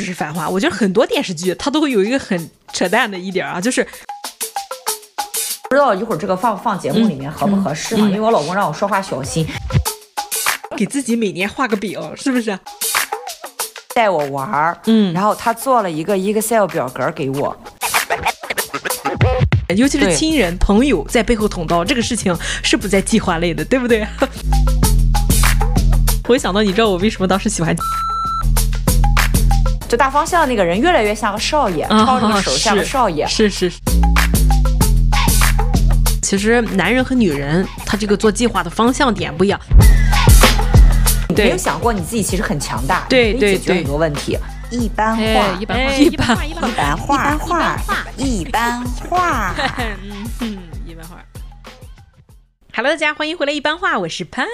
只是《繁花》，我觉得很多电视剧它都会有一个很扯淡的一点啊，就是不知道一会儿这个放放节目里面合不合适嘛？因为我老公让我说话小心，给自己每年画个饼，是不是？带我玩儿，嗯，然后他做了一个 Excel 表格给我，尤其是亲人朋友在背后捅刀，这个事情是不在计划内的，对不对？我想到，你知道我为什么当时喜欢？就大方向那个人越来越像个少爷，抄着手像个少爷，是是是。其实男人和女人他这个做计划的方向点不一样。你没有想过你自己其实很强大，对对对，可以解决很多问题。一般化，一般化，一般化，一般化，一般化。嗯 嗯，一般化。Hello，大家欢迎回来，一般化，我是潘，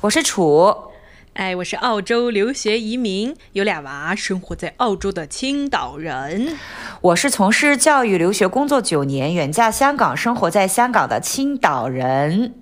我是楚。哎，我是澳洲留学移民，有俩娃，生活在澳洲的青岛人。我是从事教育留学工作九年，远嫁香港，生活在香港的青岛人。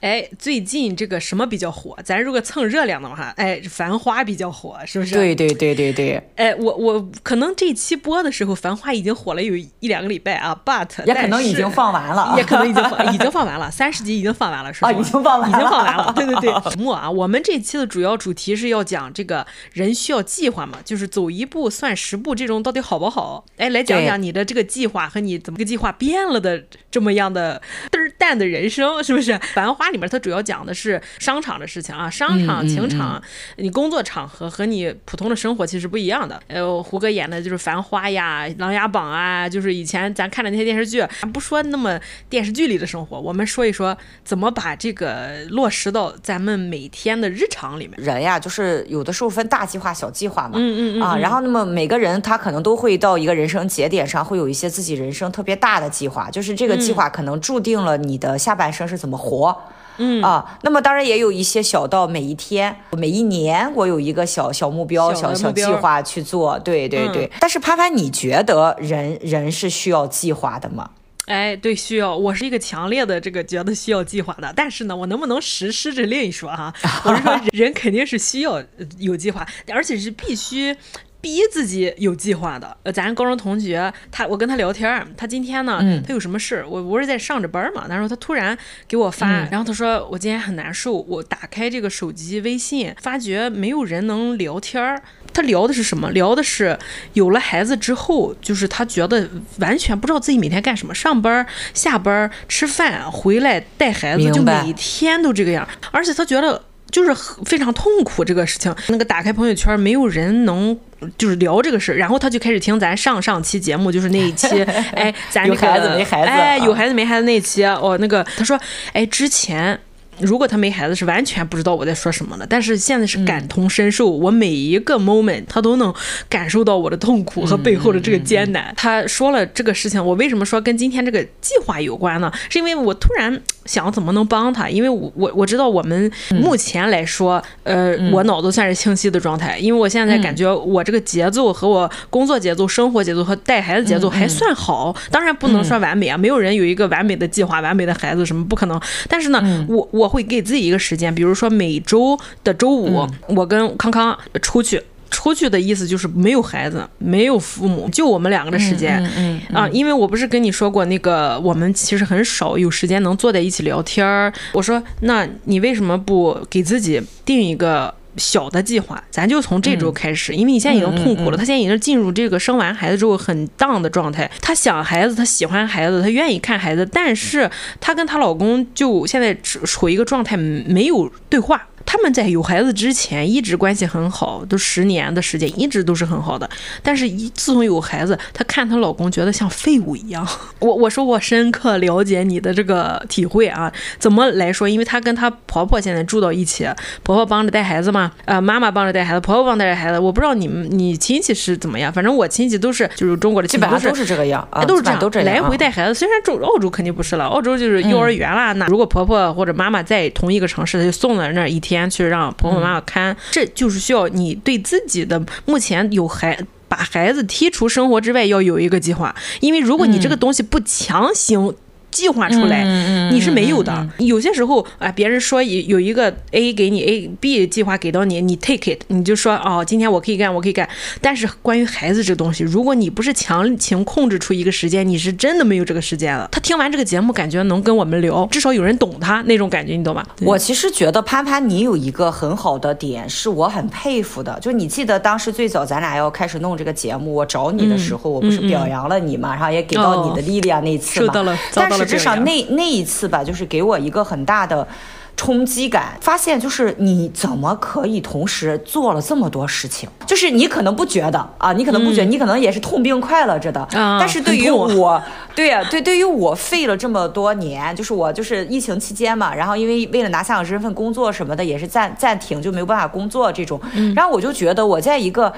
哎，最近这个什么比较火？咱如果蹭热量的话，哎，繁花比较火，是不是？对对对对对。哎，我我可能这期播的时候，繁花已经火了有一两个礼拜啊，but 也可能已经放完了，也可能已经放已经放完了，三十集已经放完了，是吧？啊，已经放完了，已经放完了。对对对。节目啊，我们这期的主要主题是要讲这个人需要计划嘛，就是走一步算十步，这种到底好不好？哎，来讲讲你的这个计划和你怎么个计划变了的这么样的嘚儿淡的人生，是不是？繁花里面它主要讲的是商场的事情啊，商场、情场，你工作场合和你普通的生活其实不一样的。呃，胡歌演的就是《繁花》呀，《琅琊榜》啊，就是以前咱看的那些电视剧。咱不说那么电视剧里的生活，我们说一说怎么把这个落实到咱们每天的日常里面。人呀，就是有的时候分大计划、小计划嘛。嗯嗯嗯。啊，然后那么每个人他可能都会到一个人生节点上，会有一些自己人生特别大的计划，就是这个计划可能注定了你的下半生是怎么活。嗯啊，那么当然也有一些小到每一天、每一年，我有一个小小目标、小小计划去做。对对对。嗯、但是潘潘，你觉得人人是需要计划的吗？哎，对，需要。我是一个强烈的这个觉得需要计划的。但是呢，我能不能实施这另一说哈。我是说，人肯定是需要有计划，而且是必须。逼自己有计划的，呃，咱高中同学，他我跟他聊天，他今天呢，嗯、他有什么事？我不是在上着班嘛，然后他突然给我发，嗯、然后他说我今天很难受，我打开这个手机微信，发觉没有人能聊天。他聊的是什么？聊的是有了孩子之后，就是他觉得完全不知道自己每天干什么，上班、下班、吃饭、回来带孩子，就每天都这个样，而且他觉得。就是非常痛苦这个事情，那个打开朋友圈，没有人能就是聊这个事，然后他就开始听咱上上期节目，就是那一期，哎，咱那个有孩子没孩子，哎，有孩子没孩子那一期，哦，那个他说，哎，之前。如果他没孩子，是完全不知道我在说什么的。但是现在是感同身受，嗯、我每一个 moment 他都能感受到我的痛苦和背后的这个艰难。嗯嗯嗯、他说了这个事情，我为什么说跟今天这个计划有关呢？是因为我突然想怎么能帮他，因为我我我知道我们目前来说，嗯、呃，我脑子算是清晰的状态，因为我现在感觉我这个节奏和我工作节奏、生活节奏和带孩子节奏还算好，当然不能说完美啊，没有人有一个完美的计划、完美的孩子什么不可能。但是呢，我我。会给自己一个时间，比如说每周的周五，嗯、我跟康康出去。出去的意思就是没有孩子，没有父母，就我们两个的时间。嗯，嗯，嗯啊，因为我不是跟你说过那个，我们其实很少有时间能坐在一起聊天儿。我说，那你为什么不给自己定一个？小的计划，咱就从这周开始，嗯、因为你现在已经痛苦了。嗯嗯嗯、他现在已经进入这个生完孩子之后很 down 的状态。他想孩子，他喜欢孩子，他愿意看孩子，但是她跟她老公就现在处于一个状态，没有对话。他们在有孩子之前一直关系很好，都十年的时间一直都是很好的。但是，一自从有孩子，她看她老公觉得像废物一样。我我说我深刻了解你的这个体会啊，怎么来说？因为她跟她婆婆现在住到一起，婆婆帮着带孩子嘛，呃，妈妈帮着带孩子，婆婆帮着带孩子。我不知道你们你亲戚是怎么样，反正我亲戚都是就是中国的亲戚基本上都是这个样，啊都是这样，都这样来回带孩子。虽然中澳洲肯定不是了，澳洲就是幼儿园啦，那如果婆婆或者妈妈在同一个城市，她就送到那儿一天。去让婆婆妈妈看，这就是需要你对自己的目前有孩把孩子剔除生活之外要有一个计划，因为如果你这个东西不强行计划出来，你是没有的。有些时候啊，别人说有有一个 A 给你 A B 计划给到你，你 take it，你就说哦，今天我可以干，我可以干。但是关于孩子这个东西，如果你不是强行控制出一个时间，你是真的没有这个时间了。他听完这个节目，感觉能跟我们聊，至少有人懂他那种感觉，你懂吗？我其实觉得潘潘你有一个很好的点，是我很佩服的。就你记得当时最早咱俩要开始弄这个节目，我找你的时候，嗯、我不是表扬了你嘛，嗯嗯、然后也给到你的力量那次嘛。受到了，但实质上那那一次吧，就是给我一个很大的。冲击感，发现就是你怎么可以同时做了这么多事情？就是你可能不觉得啊，你可能不觉得，嗯、你可能也是痛并快乐着的。啊、但是对于我，对呀、啊，对，对于我废了这么多年，就是我就是疫情期间嘛，然后因为为了拿香港身份工作什么的，也是暂暂停，就没有办法工作这种。嗯、然后我就觉得我在一个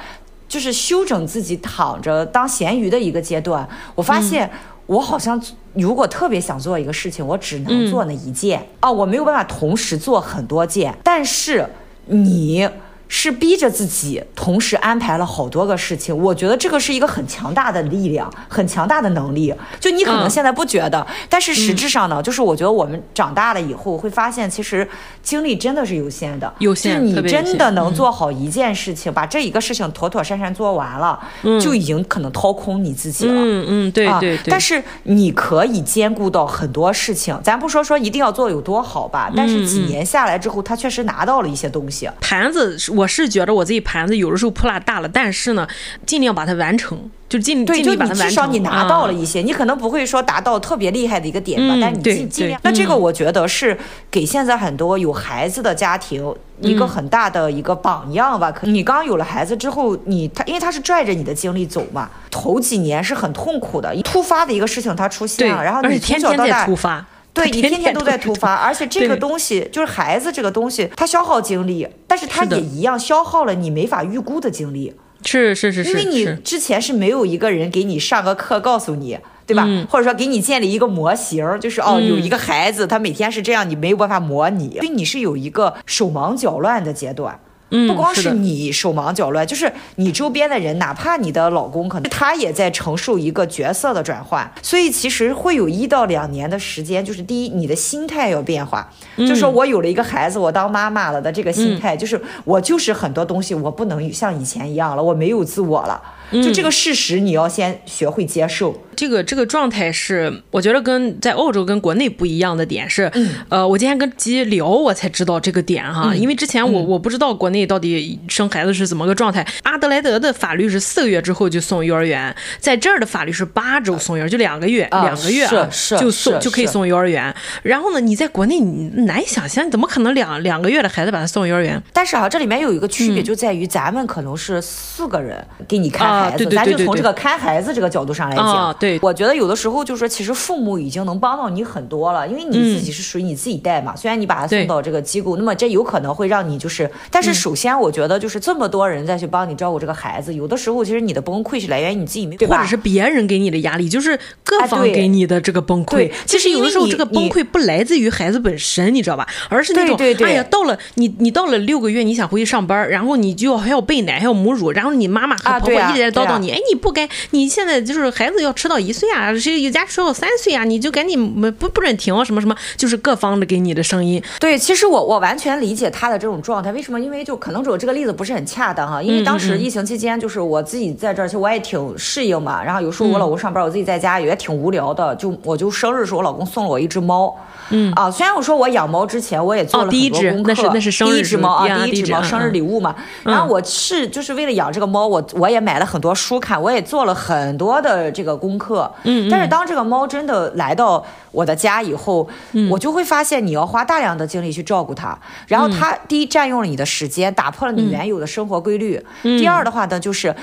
就是休整自己躺着当咸鱼的一个阶段，我发现。嗯我好像如果特别想做一个事情，我只能做那一件啊，我没有办法同时做很多件。但是你。是逼着自己同时安排了好多个事情，我觉得这个是一个很强大的力量，很强大的能力。就你可能现在不觉得，嗯、但是实质上呢，嗯、就是我觉得我们长大了以后会发现，其实精力真的是有限的。有限，就是你真的能做好一件事情，嗯、把这一个事情妥妥善善做完了，嗯、就已经可能掏空你自己了。嗯嗯，对对对。啊、但是你可以兼顾到很多事情，咱不说说一定要做有多好吧，但是几年下来之后，他确实拿到了一些东西。盘子我是觉得我自己盘子有的时候铺拉大了，但是呢，尽量把它完成，就尽尽力把它完成。至少你拿到了一些，嗯、你可能不会说达到特别厉害的一个点吧，嗯、但是你尽尽量。那这个我觉得是给现在很多有孩子的家庭一个很大的一个榜样吧。你刚有了孩子之后，你他因为他是拽着你的精力走嘛，头几年是很痛苦的，突发的一个事情他出现了，然后你从小到大。对，你天天都在突发，而且这个东西就是孩子这个东西，它消耗精力，但是它也一样消耗了你没法预估的精力。是是是是，因为你之前是没有一个人给你上个课告诉你，对吧？或者说给你建立一个模型，就是哦，有一个孩子他每天是这样，你没有办法模拟，所以你是有一个手忙脚乱的阶段。不光是你手忙脚乱，就是你周边的人，哪怕你的老公，可能他也在承受一个角色的转换，所以其实会有一到两年的时间。就是第一，你的心态要变化，就说我有了一个孩子，我当妈妈了的这个心态，就是我就是很多东西我不能像以前一样了，我没有自我了。就这个事实，你要先学会接受。嗯、这个这个状态是，我觉得跟在澳洲跟国内不一样的点是，嗯、呃，我今天跟鸡聊，我才知道这个点哈，嗯、因为之前我我不知道国内到底生孩子是怎么个状态。嗯、阿德莱德的法律是四个月之后就送幼儿园，在这儿的法律是八周送幼儿园，就两个月，两、啊、个月啊，就送就可以送幼儿园。然后呢，你在国内你难以想象，你怎么可能两两个月的孩子把他送幼儿园？但是啊，这里面有一个区别，就在于咱们可能是四个人给你看。孩子，对对对对，咱就从这个看孩子这个角度上来讲，啊、对，我觉得有的时候就是说，其实父母已经能帮到你很多了，因为你自己是属于你自己带嘛。嗯、虽然你把他送到这个机构，那么这有可能会让你就是，但是首先我觉得就是这么多人再去帮你照顾这个孩子，有的时候其实你的崩溃是来源于你自己没有，或者是别人给你的压力，就是各方给你的这个崩溃。对，其实有的时候这个崩溃不来自于孩子本身，你知道吧？而是那种，对对对哎呀，到了你你到了六个月，你想回去上班，然后你就要还要备奶，还要母乳，然后你妈妈和婆婆一直在叨叨你，哎你。不该，你现在就是孩子要吃到一岁啊，谁有家吃到三岁啊，你就赶紧不不准停什么什么，就是各方的给你的声音。对，其实我我完全理解他的这种状态。为什么？因为就可能我这个例子不是很恰当哈，因为当时疫情期间，就是我自己在这儿，其实我也挺适应嘛。然后有时候我老公上班，我自己在家也挺无聊的，就我就生日时候，我老公送了我一只猫。嗯啊，虽然我说我养猫之前我也做了很多功课，那是那是生日第一只猫啊，第一只猫生日礼物嘛。然后我是就是为了养这个猫，我我也买了很多书看，我也做了很多的这个功课。嗯，但是当这个猫真的来到我的家以后，我就会发现你要花大量的精力去照顾它，然后它第一占用了你的时间，打破了你原有的生活规律。第二的话呢，就是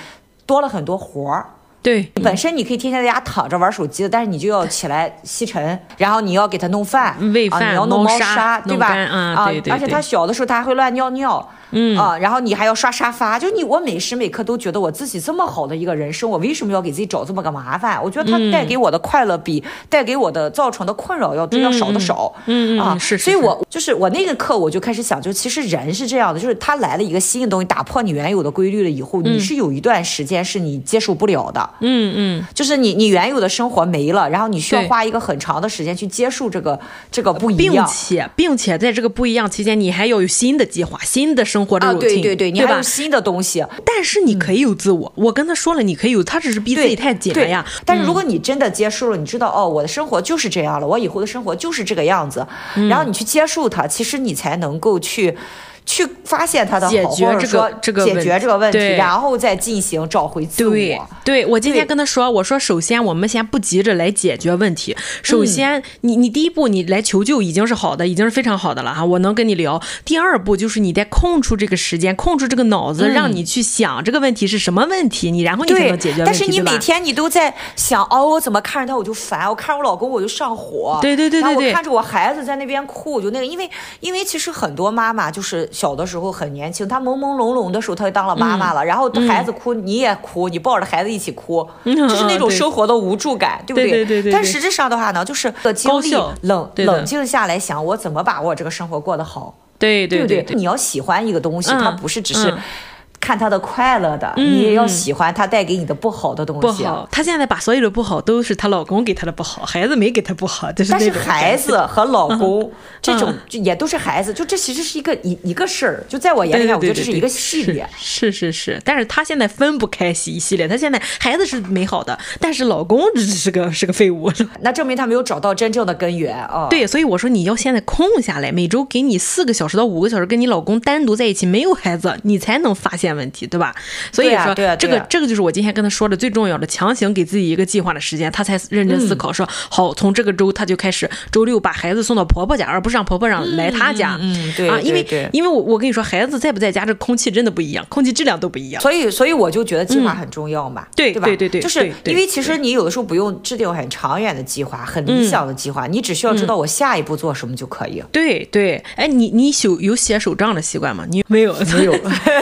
多了很多活儿。对，本身你可以天天在家躺着玩手机的，但是你就要起来吸尘，然后你要给它弄饭、喂饭、啊，你要弄猫砂，对吧？啊，对对对。而且它小的时候它还会乱尿尿，嗯啊，然后你还要刷沙发，就你我每时每刻都觉得我自己这么好的一个人生，我为什么要给自己找这么个麻烦？我觉得它带给我的快乐比带给我的造成的困扰要要少的少。嗯啊，是，所以我就是我那个课我就开始想，就其实人是这样的，就是他来了一个新的东西，打破你原有的规律了以后，你是有一段时间是你接受不了的。嗯嗯，就是你你原有的生活没了，然后你需要花一个很长的时间去接受这个这个不一样，并且并且在这个不一样期间，你还要有新的计划、新的生活的 routine，啊，对对对，你还有新的东西。但是你可以有自我，我跟他说了，你可以有，他只是逼自己太紧了呀。但是如果你真的接受了，你知道哦，我的生活就是这样了，我以后的生活就是这个样子，然后你去接受它，其实你才能够去。去发现他的好，解决这个这个解决这个问题，然后再进行找回自我。对，对我今天跟他说，我说首先我们先不急着来解决问题，首先你你第一步你来求救已经是好的，已经是非常好的了哈，我能跟你聊。第二步就是你得空出这个时间，空出这个脑子，让你去想这个问题是什么问题，你然后你才能解决问题。但是你每天你都在想哦，我怎么看着他我就烦，我看着我老公我就上火，对对对对对，我看着我孩子在那边哭我就那个，因为因为其实很多妈妈就是。小的时候很年轻，她朦朦胧胧的时候，她就当了妈妈了。嗯、然后孩子哭，嗯、你也哭，你抱着孩子一起哭，嗯、就是那种生活的无助感，对，对不对？对对对对，但实质上的话呢，就是经历冷冷静下来想，我怎么把我这个生活过得好？对对对，对，对不对？你要喜欢一个东西，嗯、它不是只是。看他的快乐的，嗯、你也要喜欢他带给你的不好的东西。不好，她现在把所有的不好都是她老公给她的不好，孩子没给她不好，就是。但是孩子和老公、嗯、这种就也都是孩子，就这其实是一个一一个事儿。就在我眼里面，我觉得这是一个系列。是是是，但是她现在分不开一系列。她现在孩子是美好的，但是老公只是个是个废物。那证明她没有找到真正的根源啊。对，所以我说你要现在空下来，每周给你四个小时到五个小时，跟你老公单独在一起，没有孩子，你才能发现问题，对吧？所以说，这个这个就是我今天跟他说的最重要的，强行给自己一个计划的时间，他才认真思考说，好，从这个周他就开始，周六把孩子送到婆婆家，而不是让婆婆让来他家。嗯，对啊，因为因为我我跟你说，孩子在不在家，这空气真的不一样，空气质量都不一样。所以所以我就觉得计划很重要嘛，对对吧？对对对，就是因为其实你有的时候不用制定很长远的计划，很理想的计划，你只需要知道我下一步做什么就可以。对对，哎，你你有有写手账的习惯吗？你没有没有？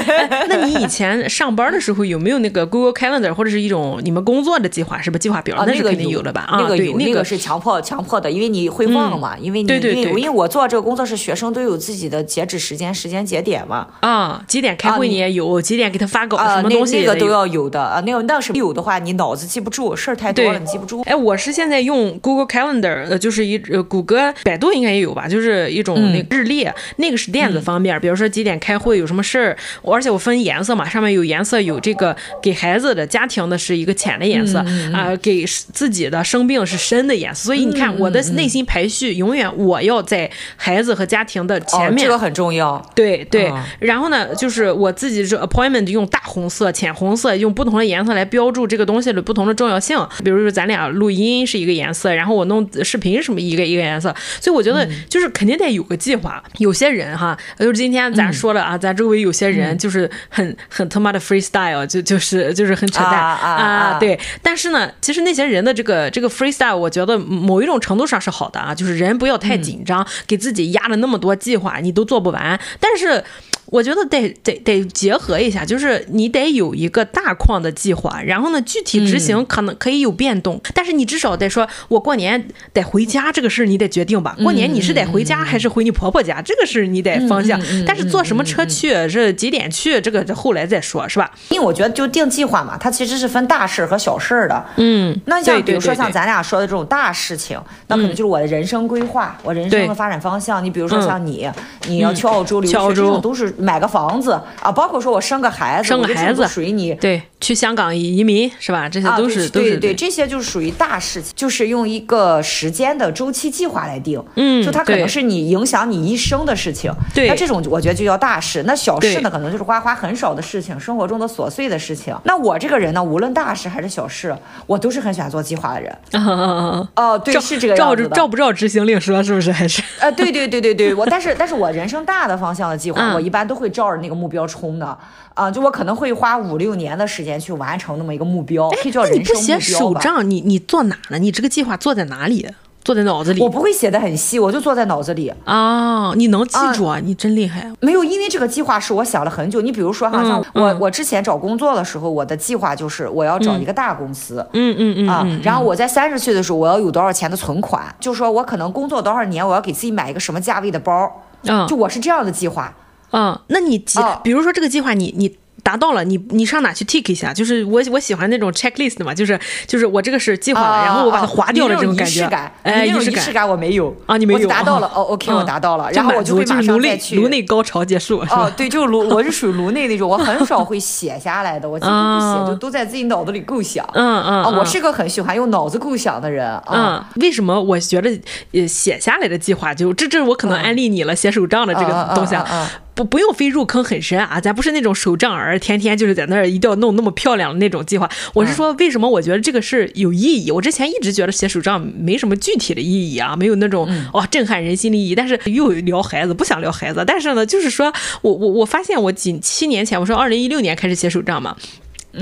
那你以前上班的时候有没有那个 Google Calendar 或者是一种你们工作的计划，是不计划表？那是肯定有的吧？那个有，那个是强迫强迫的，因为你会忘嘛，因为你因为因为我做这个工作是学生都有自己的截止时间、时间节点嘛。啊，几点开会你也有，几点给他发稿，什么东西那个都要有的啊。那个那是有的话，你脑子记不住，事儿太多了，你记不住。哎，我是现在用 Google Calendar，呃，就是一呃，谷歌、百度应该也有吧，就是一种那个日历，那个是电子方面，比如说几点开会，有什么事儿，而且我分颜色嘛，上面有颜色，有这个。给孩子的家庭的是一个浅的颜色啊、嗯呃，给自己的生病是深的颜色。所以你看，我的内心排序永远我要在孩子和家庭的前面，哦、这个很重要。对对、哦，然后呢，就是我自己这 appointment 用大红色、浅红色，用不同的颜色来标注这个东西的不同的重要性。比如说咱俩录音是一个颜色，然后我弄视频什么一个一个颜色。所以我觉得就是肯定得有个计划。有些人哈，就是今天咱说了啊，咱周围有些人就是很很他妈的 freestyle 就。就是就是很扯淡啊，啊，啊，对，但是呢，其实那些人的这个这个 freestyle，我觉得某一种程度上是好的啊，就是人不要太紧张，嗯、给自己压了那么多计划，你都做不完，但是。我觉得得得得结合一下，就是你得有一个大框的计划，然后呢，具体执行可能可以有变动，嗯、但是你至少得说，我过年得回家这个事儿你得决定吧。过年你是得回家还是回你婆婆家，嗯、这个是你得方向。嗯、但是坐什么车去，是、嗯、几点去，这个这后来再说，是吧？因为我觉得就定计划嘛，它其实是分大事和小事的。嗯，那像比如说像咱俩说的这种大事情，那可能就是我的人生规划，我人生的发展方向。你比如说像你，你要去澳洲留学，这种都是。买个房子啊，包括说我生个孩子，生个孩子属于你对，去香港移民是吧？这些都是、啊、对对对，这些就是属于大事情，就是用一个时间的周期计划来定，嗯，就它可能是你影响你一生的事情，对，那这种我觉得就叫大事。那小事呢，可能就是花花很少的事情，生活中的琐碎的事情。那我这个人呢，无论大事还是小事，我都是很喜欢做计划的人。哦、对，是这个样子照着照不照执行令说是不是还是？呃，对对对对对，我但是但是我人生大的方向的计划，嗯、我一般都会照着那个目标冲的啊，就我可能会花五六年的时间去完成那么一个目标，可以叫人生目标吧。你不写手账，你你做哪呢？你这个计划做在哪里？做在脑子里。我不会写的很细，我就做在脑子里。啊，你能记住啊？你真厉害。没有，因为这个计划是我想了很久。你比如说，好像我我之前找工作的时候，我的计划就是我要找一个大公司。嗯嗯嗯啊，然后我在三十岁的时候，我要有多少钱的存款？就说我可能工作多少年，我要给自己买一个什么价位的包。嗯，就我是这样的计划。嗯，那你计，比如说这个计划，你你。达到了，你你上哪去 tick 一下？就是我我喜欢那种 checklist 嘛，就是就是我这个是计划了，然后我把它划掉了这种感觉。哎，仪式感，仪式感我没有啊，你没有。达到了，哦，OK，我达到了，然后我就会马上再去。颅内高潮结束。哦，对，就是颅，我是属于颅内那种，我很少会写下来的，我几乎不写，就都在自己脑子里构想。嗯嗯。啊，我是个很喜欢用脑子构想的人。嗯。为什么我觉得呃写下来的计划就这这我可能安利你了写手账的这个东西啊。不不用非入坑很深啊，咱不是那种手账儿，天天就是在那儿一定要弄那么漂亮的那种计划。我是说，为什么我觉得这个是有意义？我之前一直觉得写手账没什么具体的意义啊，没有那种哇震撼人心的意义。但是又聊孩子，不想聊孩子。但是呢，就是说我我我发现我仅七年前，我说二零一六年开始写手账嘛。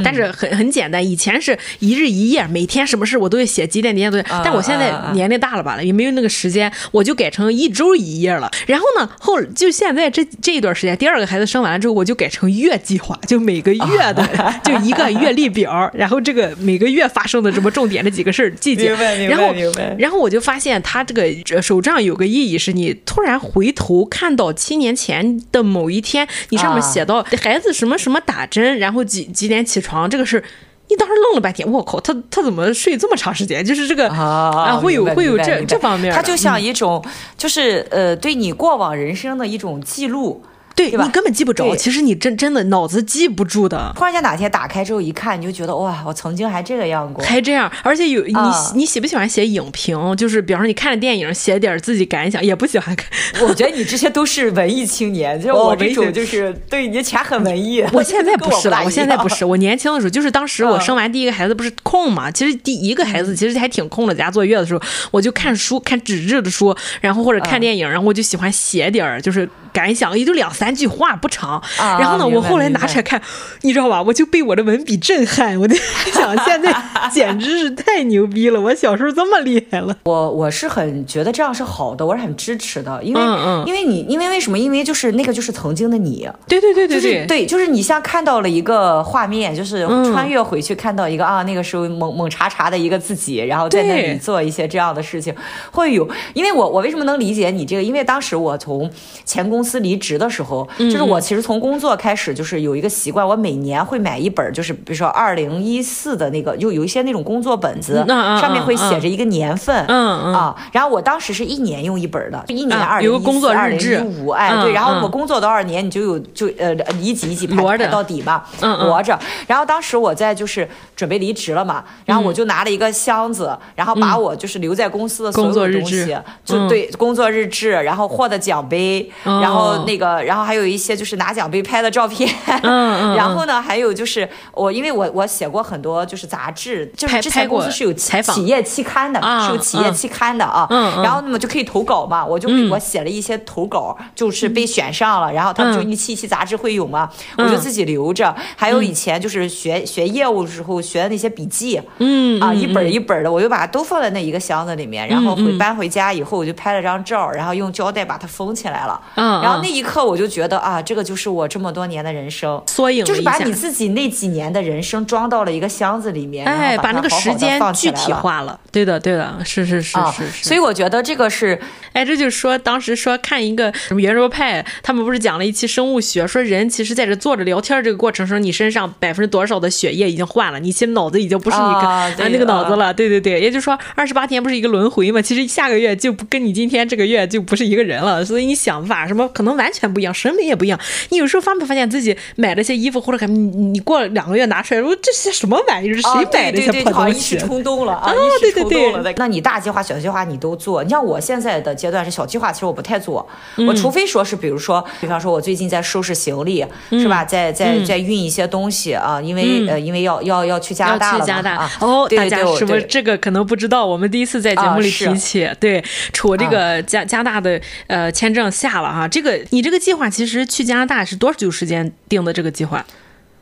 但是很很简单，以前是一日一页，每天什么事我都会写几点几点都。但我现在年龄大了吧，也没有那个时间，我就改成一周一页了。然后呢，后就现在这这一段时间，第二个孩子生完了之后，我就改成月计划，就每个月的就一个月历表，然后这个每个月发生的什么重点的几个事儿记记。然后然后我就发现他这个手账有个意义是，你突然回头看到七年前的某一天，你上面写到孩子什么什么打针，然后几几点起。床这个事，你当时愣了半天，我靠，他他怎么睡这么长时间？就是这个啊，会有会有这这方面，他就像一种，就是呃，对你过往人生的一种记录。对，对你根本记不着，其实你真真的脑子记不住的。突然间哪天打开之后一看，你就觉得哇，我曾经还这个样过，还这样。而且有你、嗯、你喜不喜欢写影评？就是比方说你看了电影，写点自己感想，也不喜欢看。我觉得你这些都是文艺青年，就是我这种就是对你全很文艺。我现在 不是了，我现在不是。我年轻的时候，就是当时我生完第一个孩子不是空嘛？嗯、其实第一个孩子其实还挺空的，在家坐月子的时候，我就看书，看纸质的书，然后或者看电影，然后我就喜欢写点就是感想，也就两三句话不长。然后呢，我后来拿出来看，你知道吧？我就被我的文笔震撼，我在 想，现在简直是太牛逼了！我小时候这么厉害了。我我是很觉得这样是好的，我是很支持的，因为因为你因为为什么？因为就是那个就是曾经的你，对对对对对对，就是你像看到了一个画面，就是穿越回去看到一个啊，那个时候猛猛查查的一个自己，然后在那里做一些这样的事情，会有。因为我我为什么能理解你这个？因为当时我从前公司离职的时候，就是我。其实从工作开始就是有一个习惯，我每年会买一本，就是比如说二零一四的那个，就有一些那种工作本子，上面会写着一个年份，嗯嗯。啊。然后我当时是一年用一本的，就一年二零一四、二零一五，哎对。然后我工作多少年，你就有就呃一级一级排排到底嘛，活着。然后当时我在就是准备离职了嘛，然后我就拿了一个箱子，然后把我就是留在公司的所有东西，就对工作日志，然后获的奖杯，然后那个，然后还有一些就是。拿奖杯拍的照片，嗯、然后呢，还有就是我，因为我我写过很多就是杂志，就是之前公司是有企业期刊的，是有企业期刊的啊，嗯嗯、然后那么就可以投稿嘛，我就我写了一些投稿，嗯、就是被选上了，然后他们就一期一期杂志会有嘛，嗯、我就自己留着，还有以前就是学学业务的时候学的那些笔记，嗯啊，一本一本的，我就把它都放在那一个箱子里面，然后回搬回家以后，我就拍了张照，然后用胶带把它封起来了，嗯，然后那一刻我就觉得啊，这个。就是我这么多年的人生缩影，就是把你自己那几年的人生装到了一个箱子里面，哎，把那个时间具体化了。对的，对的，是是是是是。所以我觉得这个是，哎，这就是说当时说看一个什么圆桌派，他们不是讲了一期生物学，说人其实在这坐着聊天这个过程中，你身上百分之多少的血液已经换了，你其实脑子已经不是你啊那个脑子了。对对对，也就是说二十八天不是一个轮回嘛，其实下个月就不跟你今天这个月就不是一个人了，所以你想法什么可能完全不一样，审美也不一样。你有时候发没发现自己买了些衣服，或者还你你过两个月拿出来，说这些什么玩意儿？谁买的？这些破东西？一时冲动了啊！对对对，那你大计划、小计划你都做？你像我现在的阶段是小计划，其实我不太做。我除非说是，比如说，比方说我最近在收拾行李，是吧？在在在运一些东西啊，因为呃，因为要要要去加拿大了嘛。哦，大家是不是这个可能不知道？我们第一次在节目里提起，对，处这个加加拿大的呃签证下了哈。这个你这个计划其实去加拿大是多久时间定的这个计划？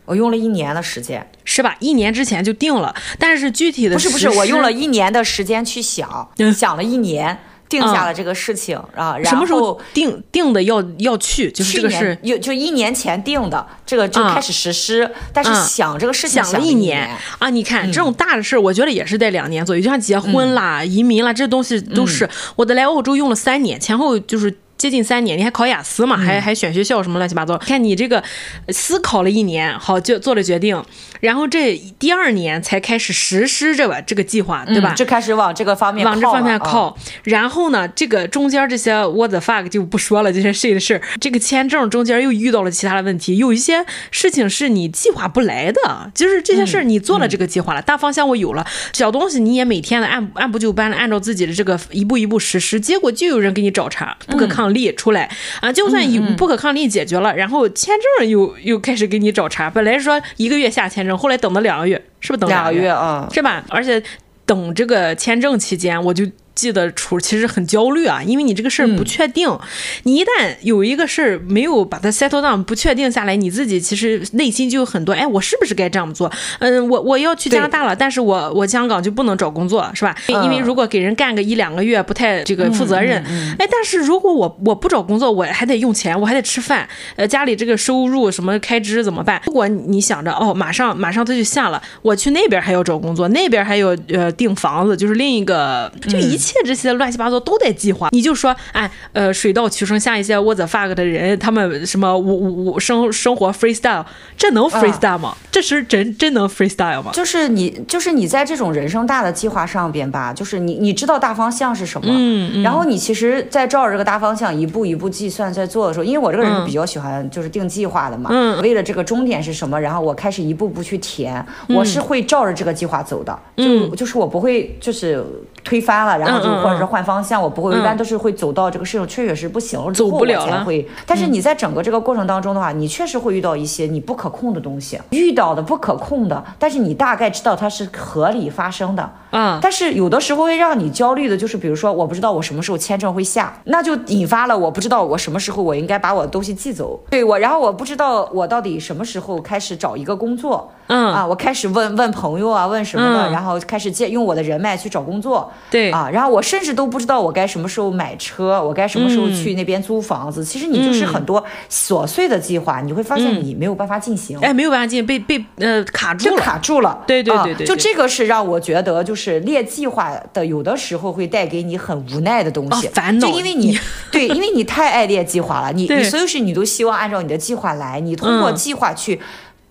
我用了一年的时间，是吧？一年之前就定了，但是具体的不是不是，我用了一年的时间去想，想了一年。定下了这个事情啊，然后什么时候定定的要要去？就是这个是有就一年前定的，这个就开始实施。但是想这个事情想了一年啊，你看这种大的事儿，我觉得也是在两年左右，就像结婚啦、移民啦，这东西都是。我的来欧洲用了三年，前后就是。接近三年，你还考雅思嘛？还还选学校什么乱七八糟。看你这个思考了一年，好就做了决定，然后这第二年才开始实施这个这个计划，对吧？就开始往这个方面往这方面靠。然后呢，这个中间这些 what the fuck 就不说了，这些事的事。这个签证中间又遇到了其他的问题，有一些事情是你计划不来的，就是这些事儿你做了这个计划了，大方向我有了，小东西你也每天的按按部就班的按照自己的这个一步一步实施，结果就有人给你找茬，不可抗力出来啊！就算以不可抗力解决了，然后签证又又开始给你找茬。本来说一个月下签证，后来等了两个月，是不是等两个月啊？是吧？而且等这个签证期间，我就。记得出其实很焦虑啊，因为你这个事儿不确定，嗯、你一旦有一个事儿没有把它 settle down，不确定下来，你自己其实内心就有很多，哎，我是不是该这样做？嗯，我我要去加拿大了，但是我我香港就不能找工作，是吧？嗯、因为如果给人干个一两个月不太这个负责任，嗯嗯、哎，但是如果我我不找工作，我还得用钱，我还得吃饭，呃，家里这个收入什么开支怎么办？如果你想着哦，马上马上他就下了，我去那边还要找工作，那边还有呃订房子，就是另一个就一。一切这些乱七八糟都得计划，你就说，哎，呃，水到渠成，像一些 what the fuck 的人，他们什么我我我生生活 freestyle，这能 freestyle 吗？嗯、这是真真能 freestyle 吗？就是你，就是你在这种人生大的计划上边吧，就是你你知道大方向是什么，嗯，嗯。然后你其实，在照着这个大方向一步一步计算在做的时候，因为我这个人是比较喜欢就是定计划的嘛，嗯，为了这个终点是什么，然后我开始一步步去填，嗯、我是会照着这个计划走的，嗯，就就是我不会就是推翻了，然后就或者是换方向，我不会，一般都是会走到这个事情确确实是不行了之后，我才会。但是你在整个这个过程当中的话，你确实会遇到一些你不可控的东西，遇到的不可控的，但是你大概知道它是合理发生的。嗯。但是有的时候会让你焦虑的，就是比如说我不知道我什么时候签证会下，那就引发了我不知道我什么时候我应该把我的东西寄走。对我，然后我不知道我到底什么时候开始找一个工作。嗯。啊，我开始问问朋友啊，问什么的，然后开始借用我的人脉去找工作。对。啊，然后我甚至都不知道我该什么时候买车，我该什么时候去那边租房子。嗯、其实你就是很多琐碎的计划，嗯、你会发现你没有办法进行。哎，没有办法进行，被被呃卡住了，就卡住了。对对对对，就这个是让我觉得，就是列计划的有的时候会带给你很无奈的东西，哦、烦恼。就因为你 对，因为你太爱列计划了，你你所有事你都希望按照你的计划来，你通过计划去。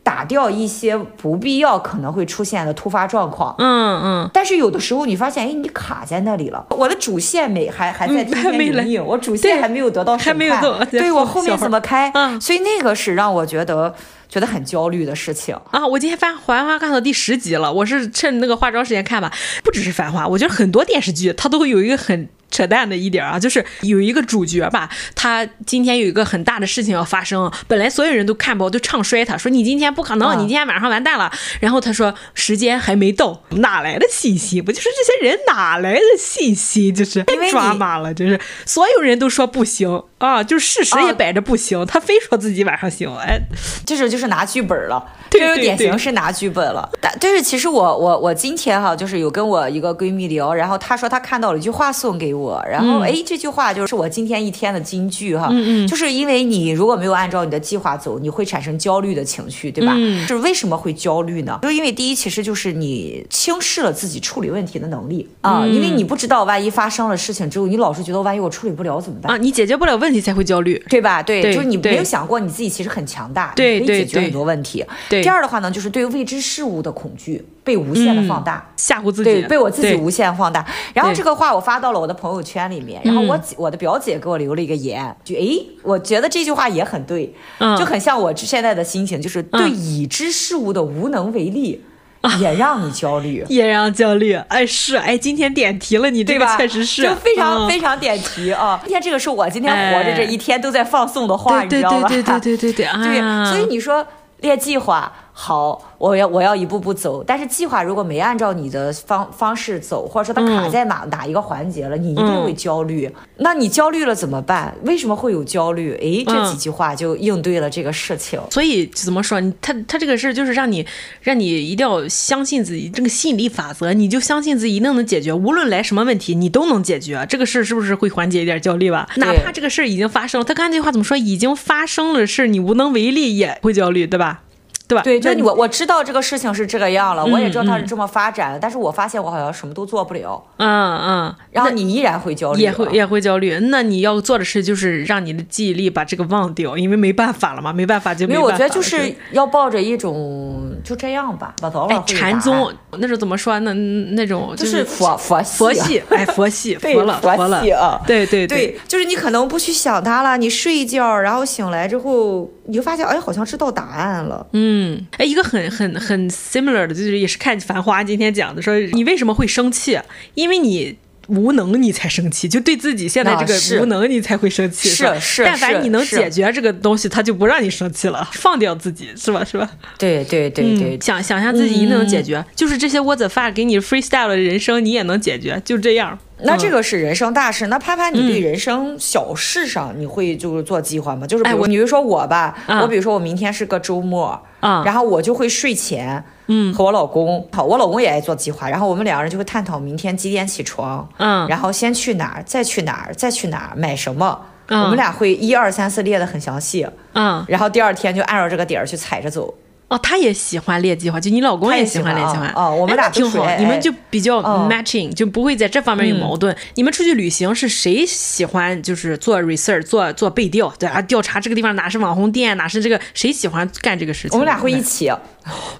打掉一些不必要可能会出现的突发状况，嗯嗯，但是有的时候你发现，哎，你卡在那里了，我的主线没还还在 天天营运，我主线还没有得到审判，对我后面怎么开？嗯，所以那个是让我觉得觉得很焦虑的事情啊。我今天翻《繁花》看到第十集了，我是趁那个化妆时间看吧，不只是《繁花》，我觉得很多电视剧它都会有一个很。扯淡的一点啊，就是有一个主角吧，他今天有一个很大的事情要发生，本来所有人都看不好，都唱衰他，说你今天不可能，你今天晚上完蛋了。然后他说时间还没到，哪来的信息？不就是这些人哪来的信息？就是太抓马了，就是所有人都说不行啊，就是事实也摆着不行，他非说自己晚上行，哎，这是就是拿剧本了，这就典型是拿剧本了。但但是其实我我我今天哈，就是有跟我一个闺蜜聊，然后她说她看到了一句话送给我。然后哎，这句话就是我今天一天的金句哈，嗯嗯，就是因为你如果没有按照你的计划走，你会产生焦虑的情绪，对吧？嗯，是为什么会焦虑呢？就因为第一，其实就是你轻视了自己处理问题的能力啊，因为你不知道万一发生了事情之后，你老是觉得万一我处理不了怎么办啊？你解决不了问题才会焦虑，对吧？对，就是你没有想过你自己其实很强大，对，可以解决很多问题。对，第二的话呢，就是对未知事物的恐惧被无限的放大，吓唬自己，对，被我自己无限放大。然后这个话我发到了我的朋友。圈里面，然后我我的表姐给我留了一个言，就诶，我觉得这句话也很对，嗯、就很像我现在的心情，就是对已知事物的无能为力，嗯、也让你焦虑，也让焦虑。哎，是哎，今天点题了，你这个确实是，就非常、嗯、非常点题啊。今天这个是我今天活着这一天都在放送的话，哎、你知道吧？对对对对对对对，对，对，所以你说列计划。好，我要我要一步步走，但是计划如果没按照你的方方式走，或者说它卡在哪、嗯、哪一个环节了，你一定会焦虑。嗯、那你焦虑了怎么办？为什么会有焦虑？诶，这几句话就应对了这个事情。所以怎么说？他他这个事就是让你让你一定要相信自己，这个吸引力法则，你就相信自己一定能解决，无论来什么问题，你都能解决。这个事是不是会缓解一点焦虑吧？哪怕这个事已经发生了，他刚才那句话怎么说？已经发生了事，你无能为力也会焦虑，对吧？对吧？对，就你我我知道这个事情是这个样了，嗯、我也知道它是这么发展，嗯、但是我发现我好像什么都做不了。嗯嗯，然后你依然会焦虑，也会也会焦虑。那你要做的事就是让你的记忆力把这个忘掉，因为没办法了嘛，没办法就没办法。因为我觉得就是要抱着一种就这样吧，把早晚会有答案。禅宗那是怎么说呢？那种就是佛佛系佛系，哎，佛系 佛了佛了啊！对对对，就是你可能不去想它了，你睡一觉，然后醒来之后你就发现，哎，好像知道答案了。嗯，哎，一个很。很很很 similar 的，就是也是看《繁花》今天讲的，说你为什么会生气？因为你无能，你才生气，就对自己现在这个无能，你才会生气。是是，但凡你能解决这个东西，他就不让你生气了，放掉自己，是吧？是吧？对对对对，嗯、想想象自己一定能解决，嗯、就是这些 what the fuck 给你 freestyle 的人生，你也能解决，就这样。那这个是人生大事，那潘潘，你对人生小事上你会就是做计划吗？就是比如，你比如说我吧，我比如说我明天是个周末，然后我就会睡前，嗯，和我老公，好，我老公也爱做计划，然后我们两个人就会探讨明天几点起床，嗯，然后先去哪儿，再去哪儿，再去哪儿买什么，我们俩会一二三四列的很详细，嗯，然后第二天就按照这个点儿去踩着走。哦，他也喜欢列计划，就你老公也喜欢列计划。哦，我们俩挺好，你们就比较 matching，就不会在这方面有矛盾。你们出去旅行是谁喜欢就是做 research，做做背调，对啊，调查这个地方哪是网红店，哪是这个，谁喜欢干这个事情？我们俩会一起，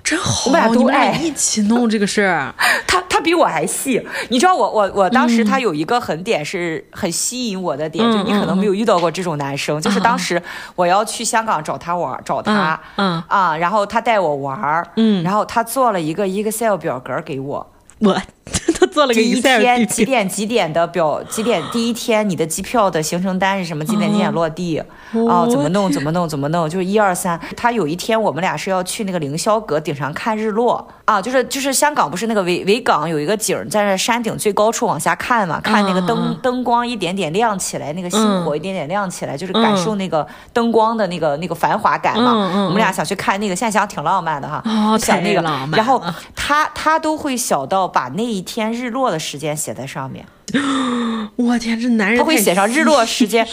真好，我们俩都爱一起弄这个事儿。他他比我还细，你知道我我我当时他有一个很点是很吸引我的点，就你可能没有遇到过这种男生，就是当时我要去香港找他玩，找他，嗯啊，然后他。带我玩儿，嗯，然后他做了一个 Excel 表格给我，我 他做了个第一天几点几点的表，几点第一天你的机票的行程单是什么？几点几点落地？啊、哦，怎么弄？怎么弄？怎么弄？就是一二三。他有一天我们俩是要去那个凌霄阁顶上看日落啊，就是就是香港不是那个维维港有一个景，在那山顶最高处往下看嘛，看那个灯灯光一点点亮起来，那个星火一点点亮起来，就是感受那个灯光的那个那个繁华感嘛。我们俩想去看那个，现在想挺浪漫的哈，想那个，然后他他都会小到把那一一天日落的时间写在上面。我天，这男人他会写上日落时间，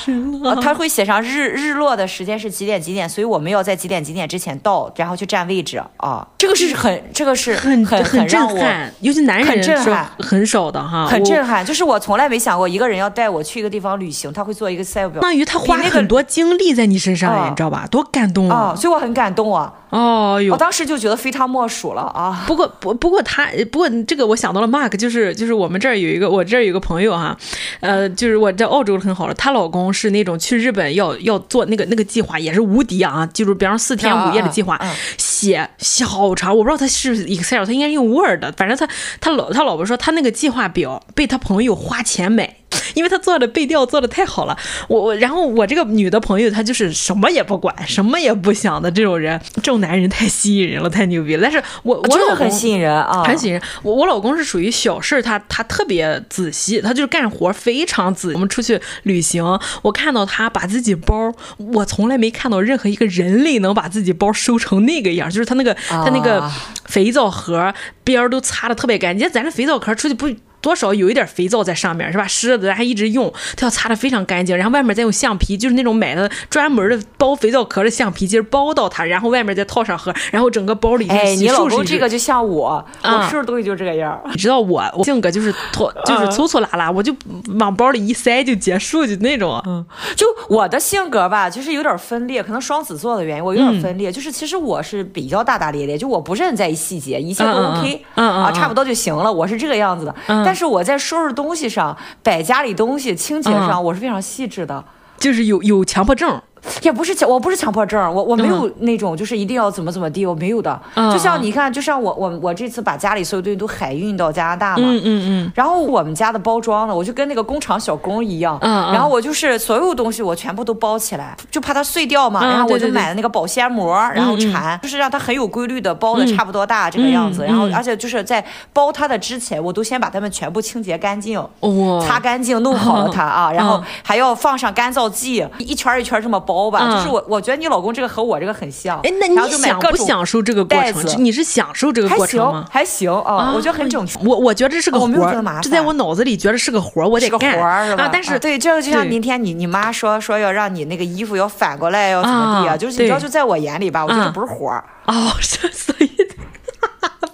他会写上日日落的时间是几点几点，所以我们要在几点几点之前到，然后去占位置啊。这个是很，这个是很很很震撼，尤其男人很震撼，很少的哈，很震撼。就是我从来没想过一个人要带我去一个地方旅行，他会做一个 Excel 表，相当于他花很多精力在你身上，你知道吧？多感动啊！所以我很感动啊。哦哟，我当时就觉得非他莫属了啊。不过不不过他不过这个我想到了 Mark，就是就是我们这儿有一个我这儿有个朋友哈。呃，就是我在澳洲很好了，她老公是那种去日本要要做那个那个计划也是无敌啊，就是比方说四天五夜的计划，写写好长，我不知道他是 Excel，他应该用 Word，反正他他老他老婆说他那个计划表被他朋友花钱买。因为他做的背调做的太好了，我我然后我这个女的朋友她就是什么也不管，什么也不想的这种人，这种男人太吸引人了，太牛逼了。但是我我老公很吸引人啊，很吸引人。我我老公是属于小事他他特别仔细，他就是干活非常仔细。我们出去旅行，我看到他把自己包，我从来没看到任何一个人类能把自己包收成那个样，就是他那个他那个肥皂盒边儿都擦的特别干净。咱这肥皂壳出去不。多少有一点肥皂在上面是吧？湿的，咱还一直用，它要擦的非常干净。然后外面再用橡皮，就是那种买的专门的包肥皂壳的橡皮筋包到它，然后外面再套上盒，然后整个包里。哎，你老公这个就像我，我收拾东西就这个样。你知道我，我性格就是拖，就是粗粗拉拉，我就往包里一塞就结束，就那种。嗯，就我的性格吧，就是有点分裂，可能双子座的原因，我有点分裂。就是其实我是比较大大咧咧，就我不是很在意细节，一切都 OK，啊，差不多就行了，我是这个样子的。但是我在收拾东西上，摆家里东西、清洁上，我是非常细致的，就是有有强迫症。也不是强，我不是强迫症，我我没有那种就是一定要怎么怎么地，我没有的。嗯、就像你看，就像我我我这次把家里所有东西都海运到加拿大嘛，嗯嗯嗯。然后我们家的包装呢，我就跟那个工厂小工一样，嗯。然后我就是所有东西我全部都包起来，就怕它碎掉嘛。嗯、然后我就买了那个保鲜膜，嗯、然后缠，就是让它很有规律的包的差不多大这个样子。嗯、然后而且就是在包它的之前，我都先把它们全部清洁干净，哦、擦干净，弄好了它啊，然后还要放上干燥剂，一圈一圈这么包吧。就是我我觉得你老公这个和我这个很像。哎，那你享不享受这个过程？你是享受这个过程吗？还行啊，我觉得很整齐。我我觉得这是个活儿，这在我脑子里觉得是个活儿，我得干。是个活儿是吧？但是对，这个就像明天你你妈说说要让你那个衣服要反过来要怎么地啊？就是你知道，就在我眼里吧，我觉得不是活儿。哦，所以。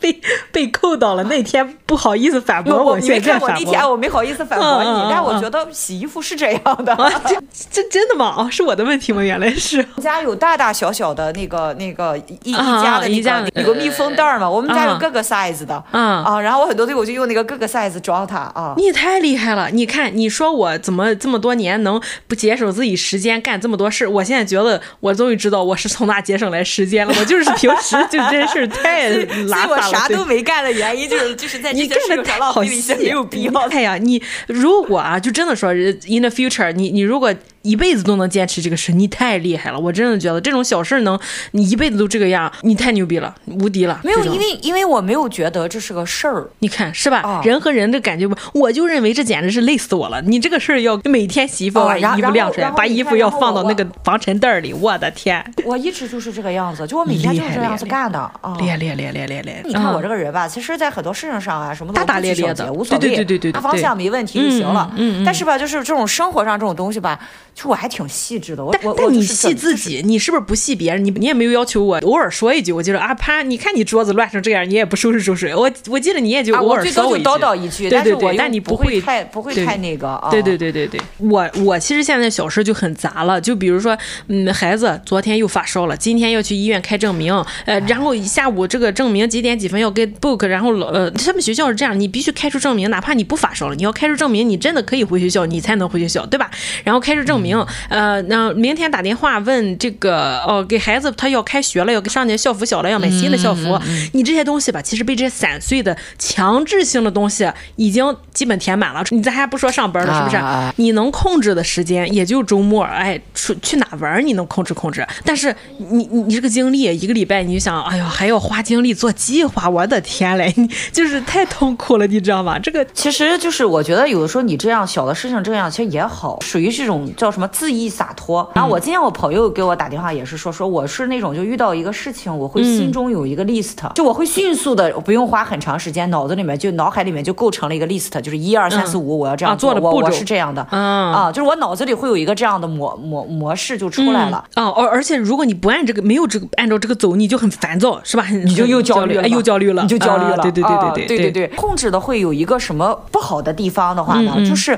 被 被扣到了，那天不好意思反驳我，现在反驳。那天我没好意思反驳你，但我觉得洗衣服是这样的。这这真的吗？哦，是我的问题吗？原来是。我们家有大大小小的那个那个一一家的那个有个密封袋嘛，我们家有各个 size 的。啊，然后我很多东西我就用那个各个 size 装它啊。你也太厉害了！你看，你说我怎么这么多年能不节省自己时间干这么多事？我现在觉得我终于知道我是从哪节省来时间了。我就是平时 就这事太拉撒了。啥都没干的原因就是就是在这些事上浪费一些没有必要。哎呀，你如果啊，就真的说，in the future，你你如果。一辈子都能坚持这个事，你太厉害了！我真的觉得这种小事能你一辈子都这个样，你太牛逼了，无敌了。没有，因为因为我没有觉得这是个事儿，你看是吧？哦、人和人的感觉不，我就认为这简直是累死我了。你这个事儿要每天洗衣服，把衣服晾出来，把衣服要放到那个防尘袋里，我的天！我一直就是这个样子，就我每天就是这样子干的啊！练练练练练练。你看我这个人吧，其实，在很多事情上啊，什么大大咧咧的，无所谓，对对对对，大方向没问题就行了。嗯嗯。但是吧，就是这种生活上这种东西吧，就我还挺细。致的，我但但你细自己，你是不是不细别人？你你也没有要求我偶尔说一句，我记得啊啪，你看你桌子乱成这样，你也不收拾收拾。我我记得你也就偶尔说我叨叨一句，对对对，但但你不会太不会太那个啊。对对对对对，我我其实现在小事就很杂了，就比如说，嗯，孩子昨天又发烧了，今天要去医院开证明，呃，然后下午这个证明几点几分要给 book，然后老呃，他们学校是这样，你必须开出证明，哪怕你不发烧了，你要开出证明，你真的可以回学校，你才能回学校，对吧？然后开出证明，呃，那明天打。电话问这个哦，给孩子他要开学了，要给上年校服小了，要买新的校服。你这些东西吧，其实被这些散碎的强制性的东西已经基本填满了。你咱还不说上班了，是不是？啊、你能控制的时间也就周末，哎，出去哪玩你能控制控制。但是你你你这个精力一个礼拜，你就想，哎呦，还要花精力做计划，我的天嘞，你就是太痛苦了，你知道吗？这个其实就是我觉得有的时候你这样小的事情这样其实也好，属于这种叫什么恣意洒脱。然后我今天我朋友给我打电话也是说说我是那种就遇到一个事情，我会心中有一个 list，、嗯、就我会迅速的不用花很长时间，脑子里面就脑海里面就构成了一个 list，就是一二三四五，我要这样做，啊、做我我是这样的，嗯、啊，就是我脑子里会有一个这样的模模模式就出来了，啊，而、嗯、而且如果你不按这个没有这个按照这个走，你就很烦躁，是吧？你就又焦虑了，又焦虑了，你就焦虑了，啊、对对对对对、啊、对。对对，控制的会有一个什么不好的地方的话呢，嗯嗯。就是。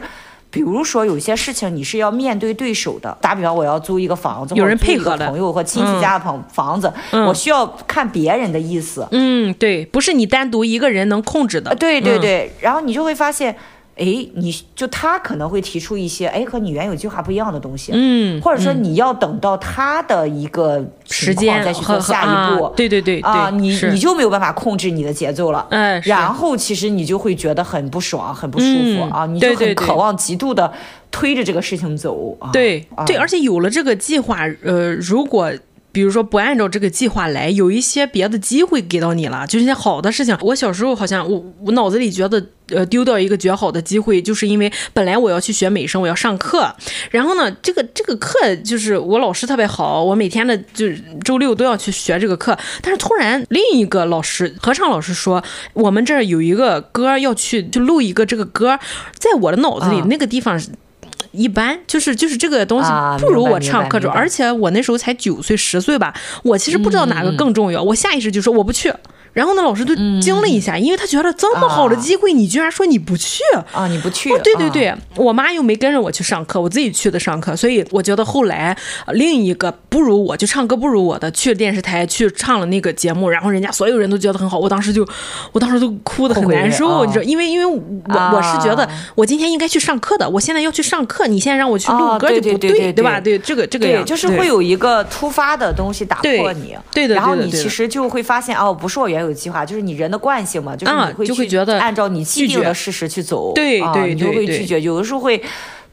比如说，有些事情你是要面对对手的。打比方，我要租一个房子，有人配合的朋友或亲戚家的房房子，我需要看别人的意思。嗯，对，不是你单独一个人能控制的。对对对，然后你就会发现。哎，你就他可能会提出一些哎和你原有计划不一样的东西，嗯，或者说你要等到他的一个时间再去做下一步，对对对啊，你你就没有办法控制你的节奏了，嗯，然后其实你就会觉得很不爽，很不舒服啊，你就很渴望极度的推着这个事情走，对对，而且有了这个计划，呃，如果。比如说不按照这个计划来，有一些别的机会给到你了，就是一些好的事情。我小时候好像我我脑子里觉得，呃，丢掉一个绝好的机会，就是因为本来我要去学美声，我要上课，然后呢，这个这个课就是我老师特别好，我每天的就是周六都要去学这个课。但是突然另一个老师，合唱老师说，我们这儿有一个歌要去就录一个这个歌，在我的脑子里、嗯、那个地方。一般就是就是这个东西不如我唱课重，而且我那时候才九岁十岁吧，我其实不知道哪个更重要，嗯、我下意识就说我不去。然后呢，老师就惊了一下，因为他觉得这么好的机会，你居然说你不去。啊？你不去？哦，对对对，我妈又没跟着我去上课，我自己去的上课，所以我觉得后来另一个不如我就唱歌不如我的去电视台去唱了那个节目，然后人家所有人都觉得很好，我当时就我当时都哭的很难受，你知道，因为因为我我是觉得我今天应该去上课的，我现在要去上课，你现在让我去录歌就不对，对吧？对。这个这个对，就是会有一个突发的东西打破你，对的，然后你其实就会发现哦，不是我原有计划，就是你人的惯性嘛，就是你会就会觉得按照你既定的事实去走，对对，你就会拒绝，有的时候会。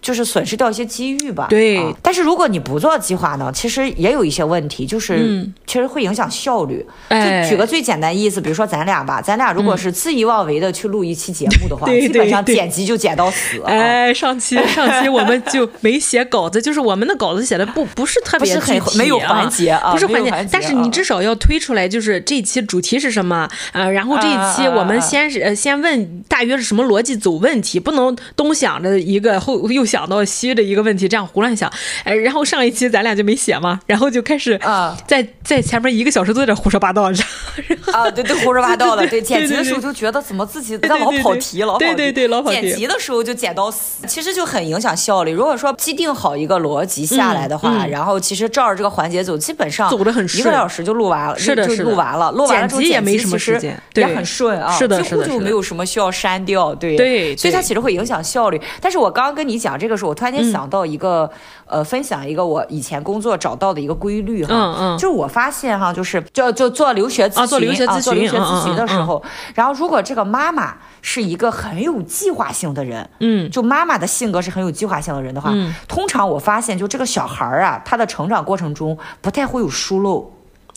就是损失掉一些机遇吧。对、啊，但是如果你不做计划呢，其实也有一些问题，就是、嗯、其实会影响效率。就举个最简单意思，比如说咱俩吧，咱俩如果是恣意妄为的去录一期节目的话，嗯、基本上剪辑就剪到死。哎，上期上期我们就没写稿子，就是我们的稿子写的不不是特别具体、啊、没有环节啊，不是环节，但是你至少要推出来，就是这一期主题是什么，呃，然后这一期我们先是、呃、先问大约是什么逻辑走问题，不能东想着一个后又想到西的。一个问题，这样胡乱想，哎，然后上一期咱俩就没写嘛，然后就开始啊，在在前面一个小时都在这胡说八道，啊，对对，胡说八道的，对，剪辑的时候就觉得怎么自己在老跑题，老跑题，对对对，老跑题，剪辑的时候就剪到死，其实就很影响效率。如果说既定好一个逻辑下来的话，然后其实照着这个环节走，基本上走得很顺，一个小时就录完了，是的，就录完了，录完了之后也没什么时间，也很顺啊，是的，几乎就没有什么需要删掉，对对，所以它其实会影响效率。但是我刚刚跟你讲这个时候，我突然间想到一个。呃，分享一个我以前工作找到的一个规律哈，嗯嗯，就是我发现哈，就是就就做留学咨询，做留学咨询，做留学咨询的时候，然后如果这个妈妈是一个很有计划性的人，嗯，就妈妈的性格是很有计划性的人的话，通常我发现就这个小孩儿啊，他的成长过程中不太会有疏漏。